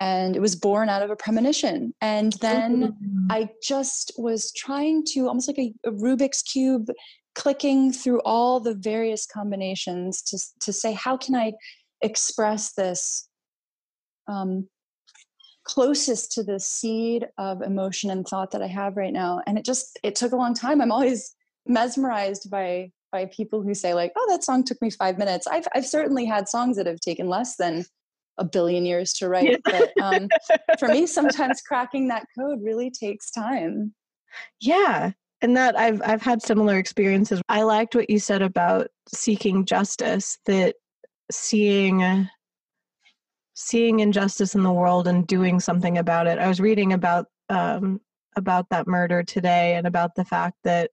and it was born out of a premonition. And then. I just was trying to almost like a, a Rubik's cube, clicking through all the various combinations to, to say, how can I express this um, closest to the seed of emotion and thought that I have right now. And it just it took a long time. I'm always mesmerized by by people who say like, "Oh, that song took me 5 minutes." I've I've certainly had songs that have taken less than a billion years to write, but um, for me sometimes cracking that code really takes time. Yeah. And that I've I've had similar experiences. I liked what you said about seeking justice that seeing seeing injustice in the world and doing something about it. I was reading about um, about that murder today and about the fact that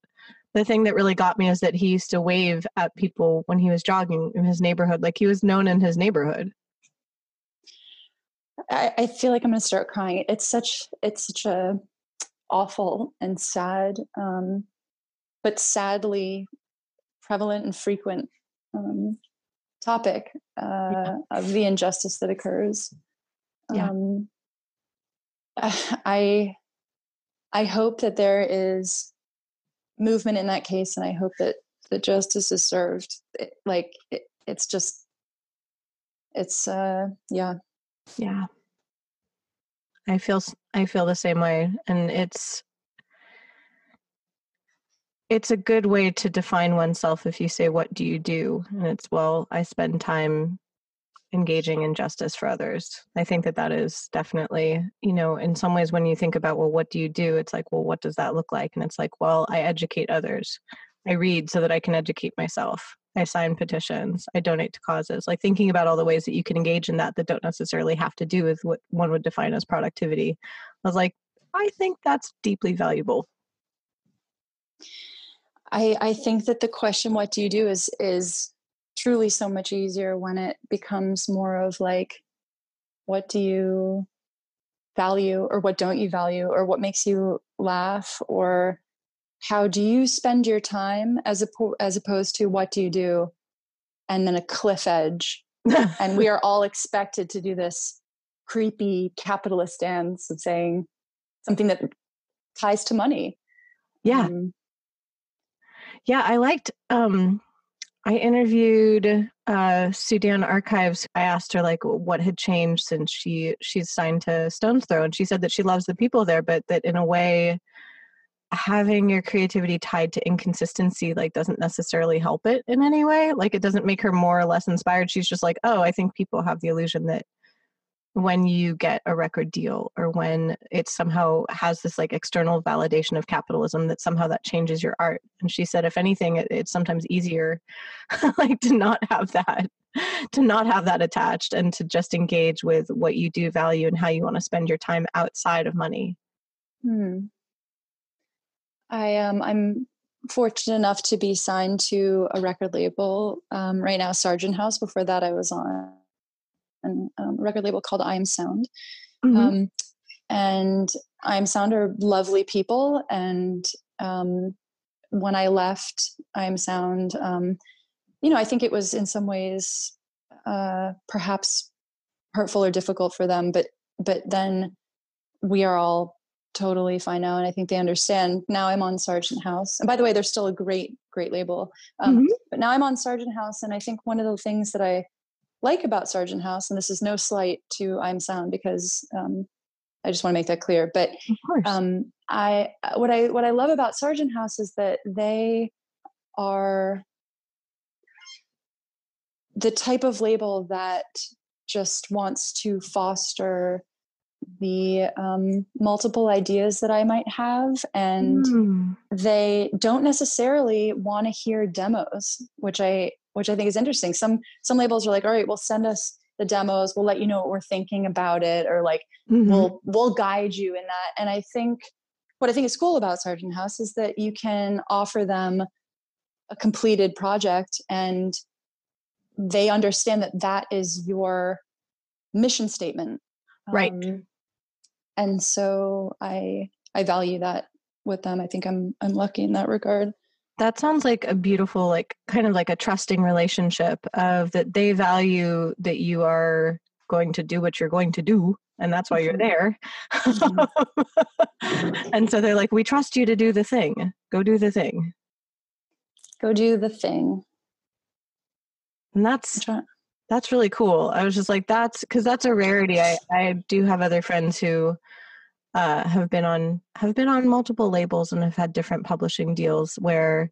the thing that really got me is that he used to wave at people when he was jogging in his neighborhood, like he was known in his neighborhood. I, I feel like I'm going to start crying. It's such it's such a awful and sad, um, but sadly prevalent and frequent um, topic uh, yeah. of the injustice that occurs. Yeah. Um, I I hope that there is movement in that case, and I hope that the justice is served. It, like it, it's just, it's uh, yeah, yeah. I feel I feel the same way, and it's it's a good way to define oneself if you say what do you do and it's well i spend time engaging in justice for others i think that that is definitely you know in some ways when you think about well what do you do it's like well what does that look like and it's like well i educate others i read so that i can educate myself I sign petitions, I donate to causes. Like thinking about all the ways that you can engage in that that don't necessarily have to do with what one would define as productivity. I was like, I think that's deeply valuable. I I think that the question what do you do is is truly so much easier when it becomes more of like what do you value or what don't you value or what makes you laugh or how do you spend your time as, oppo- as opposed to what do you do and then a cliff edge. And we are all expected to do this creepy capitalist dance of saying something that ties to money. Yeah. Um, yeah i liked um i interviewed uh sudan archives. I asked her like what had changed since she she's signed to stones throw and she said that she loves the people there but that in a way having your creativity tied to inconsistency like doesn't necessarily help it in any way. Like it doesn't make her more or less inspired. She's just like oh i think people have the illusion that when you get a record deal or when it somehow has this like external validation of capitalism that somehow that changes your art and she said if anything it, it's sometimes easier like to not have that to not have that attached and to just engage with what you do value and how you want to spend your time outside of money hmm. I um I'm fortunate enough to be signed to a record label um, right now, Sargent House. Before that, I was on um, a record label called I Am Sound. Mm-hmm. Um, and I Am Sound are lovely people. And um, when I left I Am Sound, um, you know, I think it was in some ways uh, perhaps hurtful or difficult for them, but but then we are all totally fine now and i think they understand now i'm on sargent house and by the way they're still a great great label um, mm-hmm. but now i'm on sargent house and i think one of the things that i like about sargent house and this is no slight to I Am Sound because um, i just want to make that clear but um, i what i what i love about sargent house is that they are the type of label that just wants to foster the um, multiple ideas that I might have, and mm. they don't necessarily want to hear demos, which I which I think is interesting. Some some labels are like, all right, well, send us the demos. We'll let you know what we're thinking about it, or like mm-hmm. we'll we'll guide you in that. And I think what I think is cool about Sargent House is that you can offer them a completed project, and they understand that that is your mission statement right um, and so i i value that with them i think i'm i'm lucky in that regard that sounds like a beautiful like kind of like a trusting relationship of that they value that you are going to do what you're going to do and that's why you're mm-hmm. there. Mm-hmm. and so they're like we trust you to do the thing. Go do the thing. Go do the thing. And that's that's really cool. I was just like that's because that's a rarity. I i do have other friends who uh, have been on have been on multiple labels and have had different publishing deals where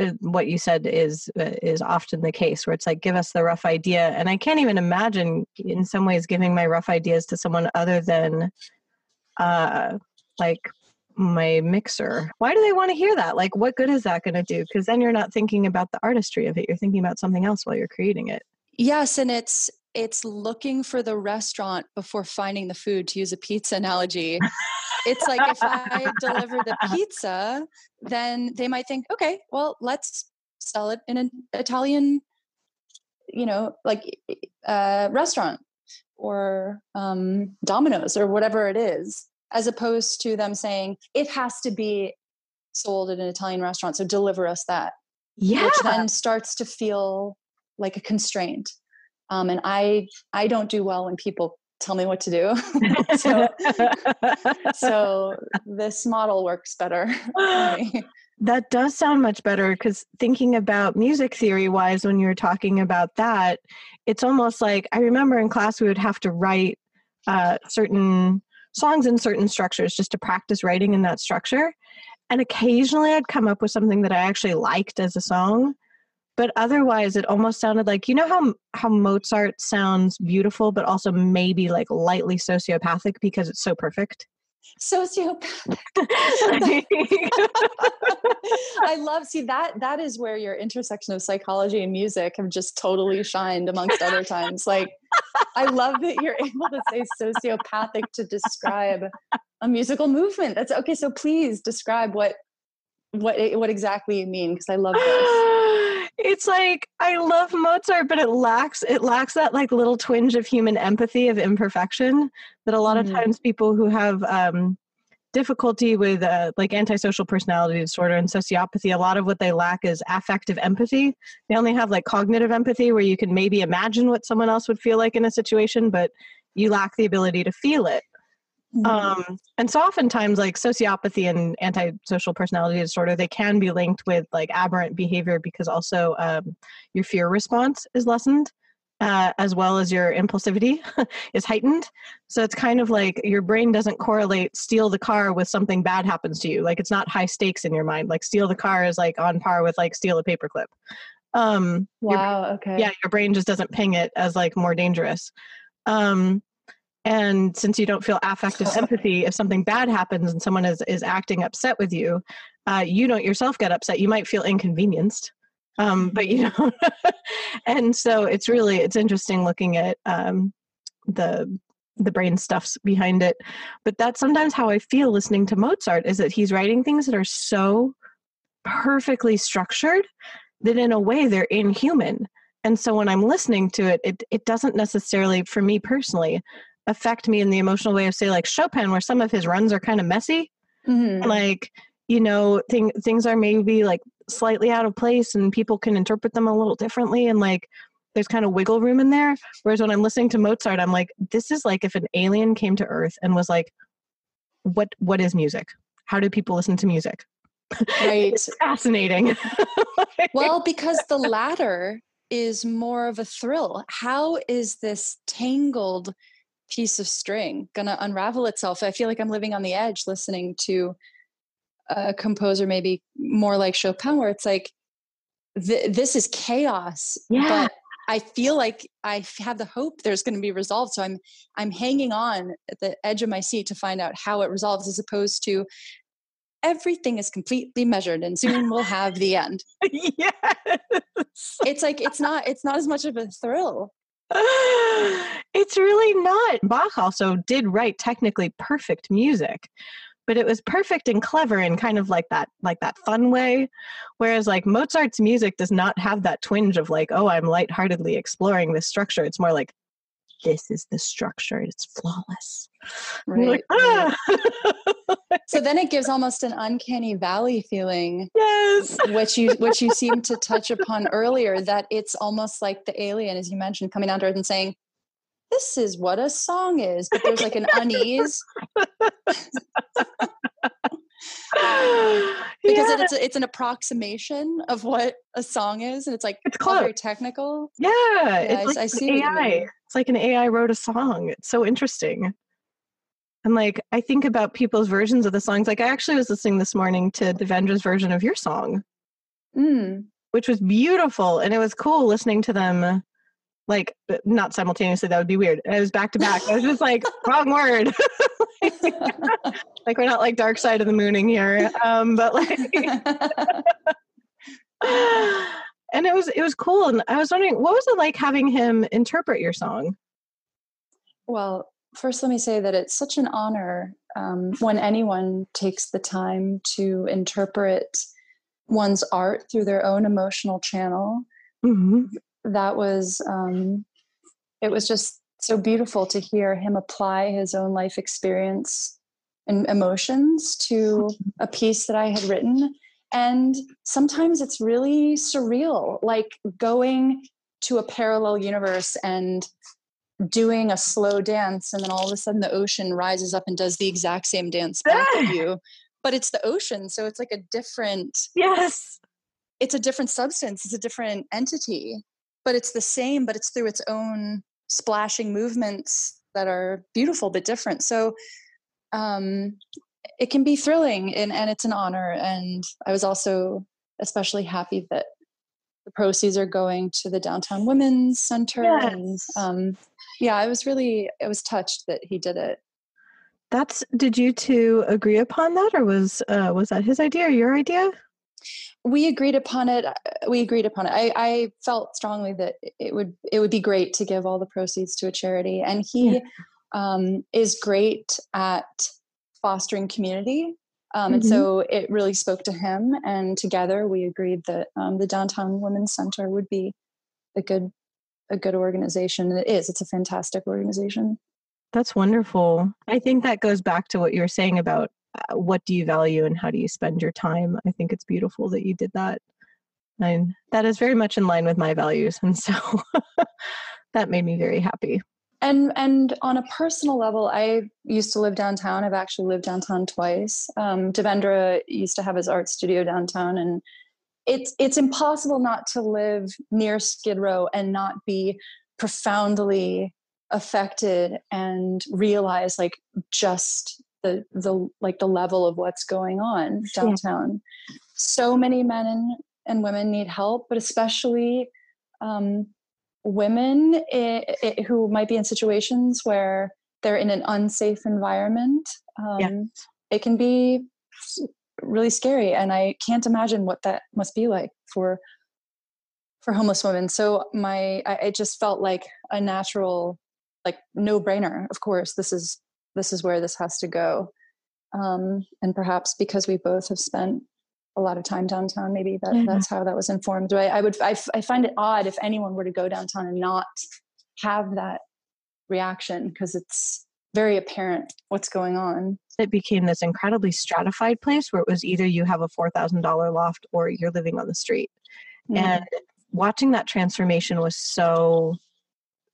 uh, what you said is uh, is often the case where it's like give us the rough idea and i can't even imagine in some ways giving my rough ideas to someone other than uh like my mixer. Why do they want to hear that? Like what good is that going to do? Because then you're not thinking about the artistry of it you're thinking about something else while you're creating it. Yes, and it's it's looking for the restaurant before finding the food to use a pizza analogy. it's like if I deliver the pizza, then they might think, okay, well, let's sell it in an Italian, you know, like uh, restaurant or um, Domino's or whatever it is, as opposed to them saying it has to be sold at an Italian restaurant, so deliver us that. Yeah. Which then starts to feel like a constraint um, and i i don't do well when people tell me what to do. So, so this model works better that does sound much better because thinking about music theory wise when you're talking about that it's almost like i remember in class we would have to write uh, certain songs in certain structures just to practice writing in that structure. And occasionally i'd come up with something that i actually liked as a song but otherwise it almost sounded like you know how how Mozart sounds beautiful but also maybe like lightly sociopathic because it's so perfect? Sociopathic. I love see that that is where your intersection of psychology and music have just totally shined amongst other times. Like i love that you're able to say sociopathic to describe a musical movement. That's okay so please describe what what what exactly you mean because i love this it's like i love mozart but it lacks it lacks that like little twinge of human empathy of imperfection that a lot mm-hmm. of times people who have um difficulty with uh, like antisocial personality disorder and sociopathy a lot of what they lack is affective empathy they only have like cognitive empathy where you can maybe imagine what someone else would feel like in a situation but you lack the ability to feel it Mm-hmm. Um, and so oftentimes like sociopathy and antisocial personality disorder, they can be linked with like aberrant behavior because also um, your fear response is lessened. Uh, as well as your impulsivity is heightened. So it's kind of like your brain doesn't correlate steal the car with something bad happens to you. Like it's not high stakes in your mind. Like steal the car is like on par with like steal a paperclip. Um, wow. Okay. Yeah, your brain just doesn't ping it as like more dangerous. Um, and since you don't feel affective empathy if something bad happens and someone is, is acting upset with you uh, you don't yourself get upset. You might feel inconvenienced um, but you know and so it's really it's interesting looking at um, the the brain stuffs behind it. But that's sometimes how i feel listening to mozart is that he's writing things that are so perfectly structured that in a way they're inhuman. And so when i'm listening to it it, it doesn't necessarily for me personally affect me in the emotional way of say like Chopin where some of his runs are kind of messy. Mm-hmm. Like, you know, thing, things are maybe like slightly out of place and people can interpret them a little differently and like there's kind of wiggle room in there. Whereas when I'm listening to Mozart, I'm like, this is like if an alien came to Earth and was like, what what is music? How do people listen to music? Right. fascinating. well, because the latter is more of a thrill. How is this tangled piece of string going to unravel itself i feel like i'm living on the edge listening to a composer maybe more like chopin where it's like th- this is chaos yeah. but i feel like i have the hope there's going to be resolved so i'm i'm hanging on at the edge of my seat to find out how it resolves as opposed to everything is completely measured and soon we'll have the end yes. it's like it's not it's not as much of a thrill it's really not. Bach also did write technically perfect music, but it was perfect and clever in kind of like that like that fun way. Whereas like Mozart's music does not have that twinge of like, oh, I'm lightheartedly exploring this structure. It's more like this is the structure. It's flawless. Right. Like, ah! so then it gives almost an uncanny valley feeling. Yes. Which you which you seem to touch upon earlier, that it's almost like the alien, as you mentioned, coming down to earth and saying, This is what a song is. But there's like an unease. because yes. it's it's an approximation of what a song is, and it's like it's very technical. Yeah, yeah it's I, like I see AI. It's like an AI wrote a song. It's so interesting. And like I think about people's versions of the songs. Like I actually was listening this morning to Devendra's version of your song, mm. which was beautiful, and it was cool listening to them like not simultaneously that would be weird it was back to back i was just like wrong word like we're not like dark side of the mooning here um but like and it was it was cool and i was wondering what was it like having him interpret your song? Well first let me say that it's such an honor um, when anyone takes the time to interpret one's art through their own emotional channel. Mm-hmm. That was um, it was just so beautiful to hear him apply his own life experience and emotions to a piece that I had written. And sometimes it's really surreal, like going to a parallel universe and doing a slow dance, and then all of a sudden the ocean rises up and does the exact same dance back at you. But it's the ocean, so it's like a different. Yes. It's a different substance. It's a different entity but it's the same but it's through its own splashing movements that are beautiful but different so um, it can be thrilling and, and it's an honor and i was also especially happy that the proceeds are going to the downtown women's center yes. and um, yeah i was really i was touched that he did it That's did you two agree upon that or was uh was that his idea or your idea? we agreed upon it uh, we agreed upon it I, I felt strongly that it would it would be great to give all the proceeds to a charity and he yeah. um, is great at fostering community um, mm-hmm. and so it really spoke to him and together we agreed that um, the downtown women's center would be a good a good organization and it is it's a fantastic organization. That's wonderful. I think that goes back to what you were saying about uh, what do you value and how do you spend your time? I think it's beautiful that you did that. And that is very much in line with my values and so that made me very happy and and on a personal level i used to live downtown i've actually lived downtown twice um, devendra used to have his art studio downtown and it's it's impossible not to live near skid row and not be profoundly affected and realize like just the the like the level of what's going on downtown. Yeah. So many men and, and women need help, but especially um, women it, it, who might be in situations where they're in an unsafe environment. Um, yeah. It can be really scary, and I can't imagine what that must be like for for homeless women. So my I, it just felt like a natural like no brainer. Of course, this is this is where this has to go. Um, and perhaps because we both have spent a lot of time downtown, maybe that, that's how that was informed. I, I would, I, I find it odd if anyone were to go downtown and not have that reaction because it's very apparent what's going on. It became this incredibly stratified place where it was either you have a $4,000 loft or you're living on the street. Mm-hmm. And watching that transformation was so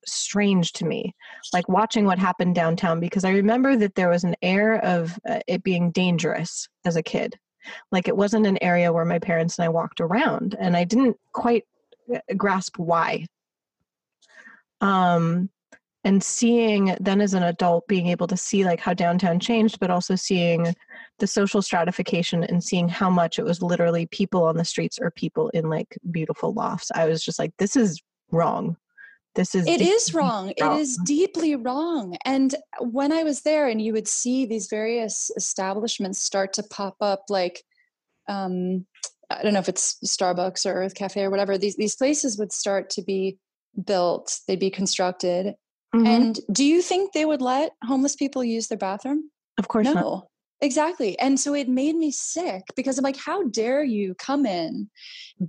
strange to me like watching what happened downtown because i remember that there was an air of uh, it being dangerous as a kid like it wasn't an area where my parents and i walked around and i didn't quite uh, grasp why. Um and seeing then as an adult being able to see like how downtown changed but also seeing the social stratification and seeing how much it was literally people on the streets or people in like beautiful lofts. I was just like this is wrong this is it is wrong. wrong. It is deeply wrong. And when I was there, and you would see these various establishments start to pop up, like um, I don't know if it's Starbucks or Urth Caffé or whatever. These these places would start to be built. They'd be constructed. Mm-hmm. And do you think they would let homeless people use their bathroom? Of course no. Not. Exactly. And so it made me sick because I'm like, how dare you come in,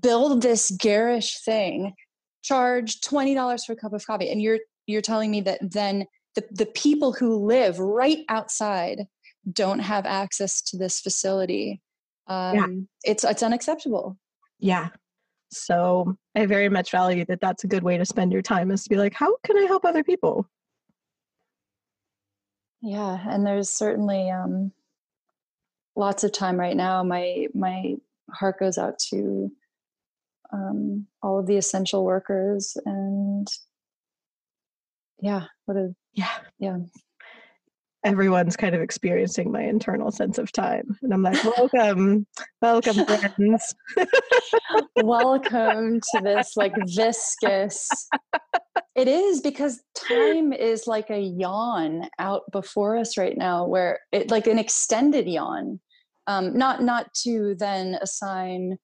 build this garish thing, charge $20 for a cup of coffee. And you're you're telling me that then the, the people who live right outside don't have access to this facility. Um, yeah. it's it's unacceptable. Yeah. So i very much value that that's a good way to spend your time is to be like how can i help other people? Yeah and there's certainly um, lots of time right now. My my heart goes out to um, all of the essential workers and yeah what a yeah. yeah. Everyone's kind of experiencing my internal sense of time and i'm like welcome welcome friends. Welcome to this like viscous it is because time is like a yawn out before us right now where it like an extended yawn um, not not to then assign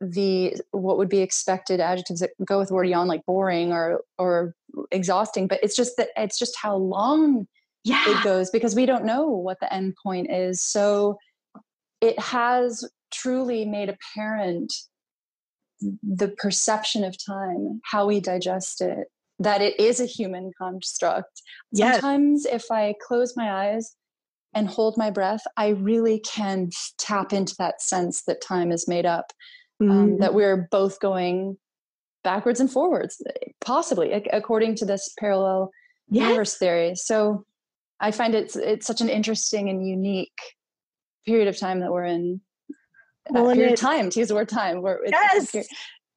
the what would be expected adjectives that go with word yawn like boring or or exhausting but it's just that it's just how long yeah. it goes because we don't know what the end point is so it has truly made apparent the perception of time how we digest it that it is a human construct yes. sometimes if i close my eyes and hold my breath i really can tap into that sense that time is made up mm-hmm. um, that we're both going backwards and forwards, possibly according to this parallel yes. universe theory. So I find it's it's such an interesting and unique period of time that we're in. Well, uh, period of time to use the word time. Where it's, yes.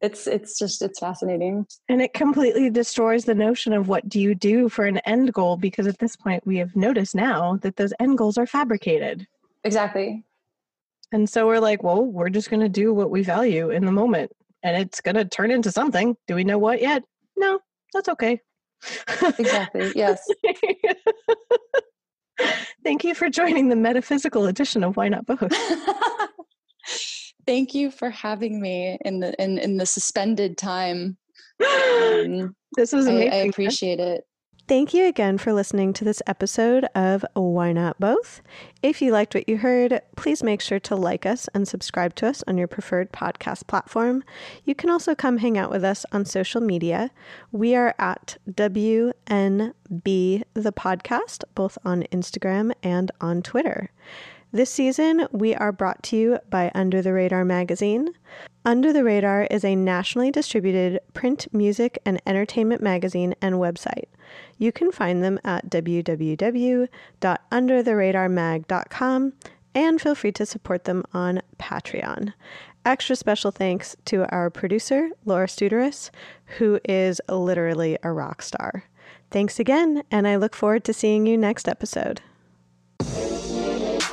It's it's just it's fascinating. And it completely destroys the notion of what do you do for an end goal because at this point we have noticed now that those end goals are fabricated. Exactly. And so we're like, well, we're just going to do what we value in the moment and it's going to turn into something. Do we know what yet? No, that's okay. exactly. Yes. Thank you for joining the metaphysical edition of Why Not Both. Thank you for having me in the in, in the suspended time. Um, this was amazing. I, I appreciate it. Thank you again for listening to this episode of Why Not Both. If you liked what you heard, please make sure to like us and subscribe to us on your preferred podcast platform. You can also come hang out with us on social media. We are at WNB the podcast, both on Instagram and on Twitter. This season, we are brought to you by Under the Radar magazine. Under the Radar is a nationally distributed print, music, and entertainment magazine and website. You can find them at www.undertheradarmag.com and feel free to support them on Patreon. Extra special thanks to our producer, Laura Studeris, who is literally a rock star. Thanks again, and I look forward to seeing you next episode.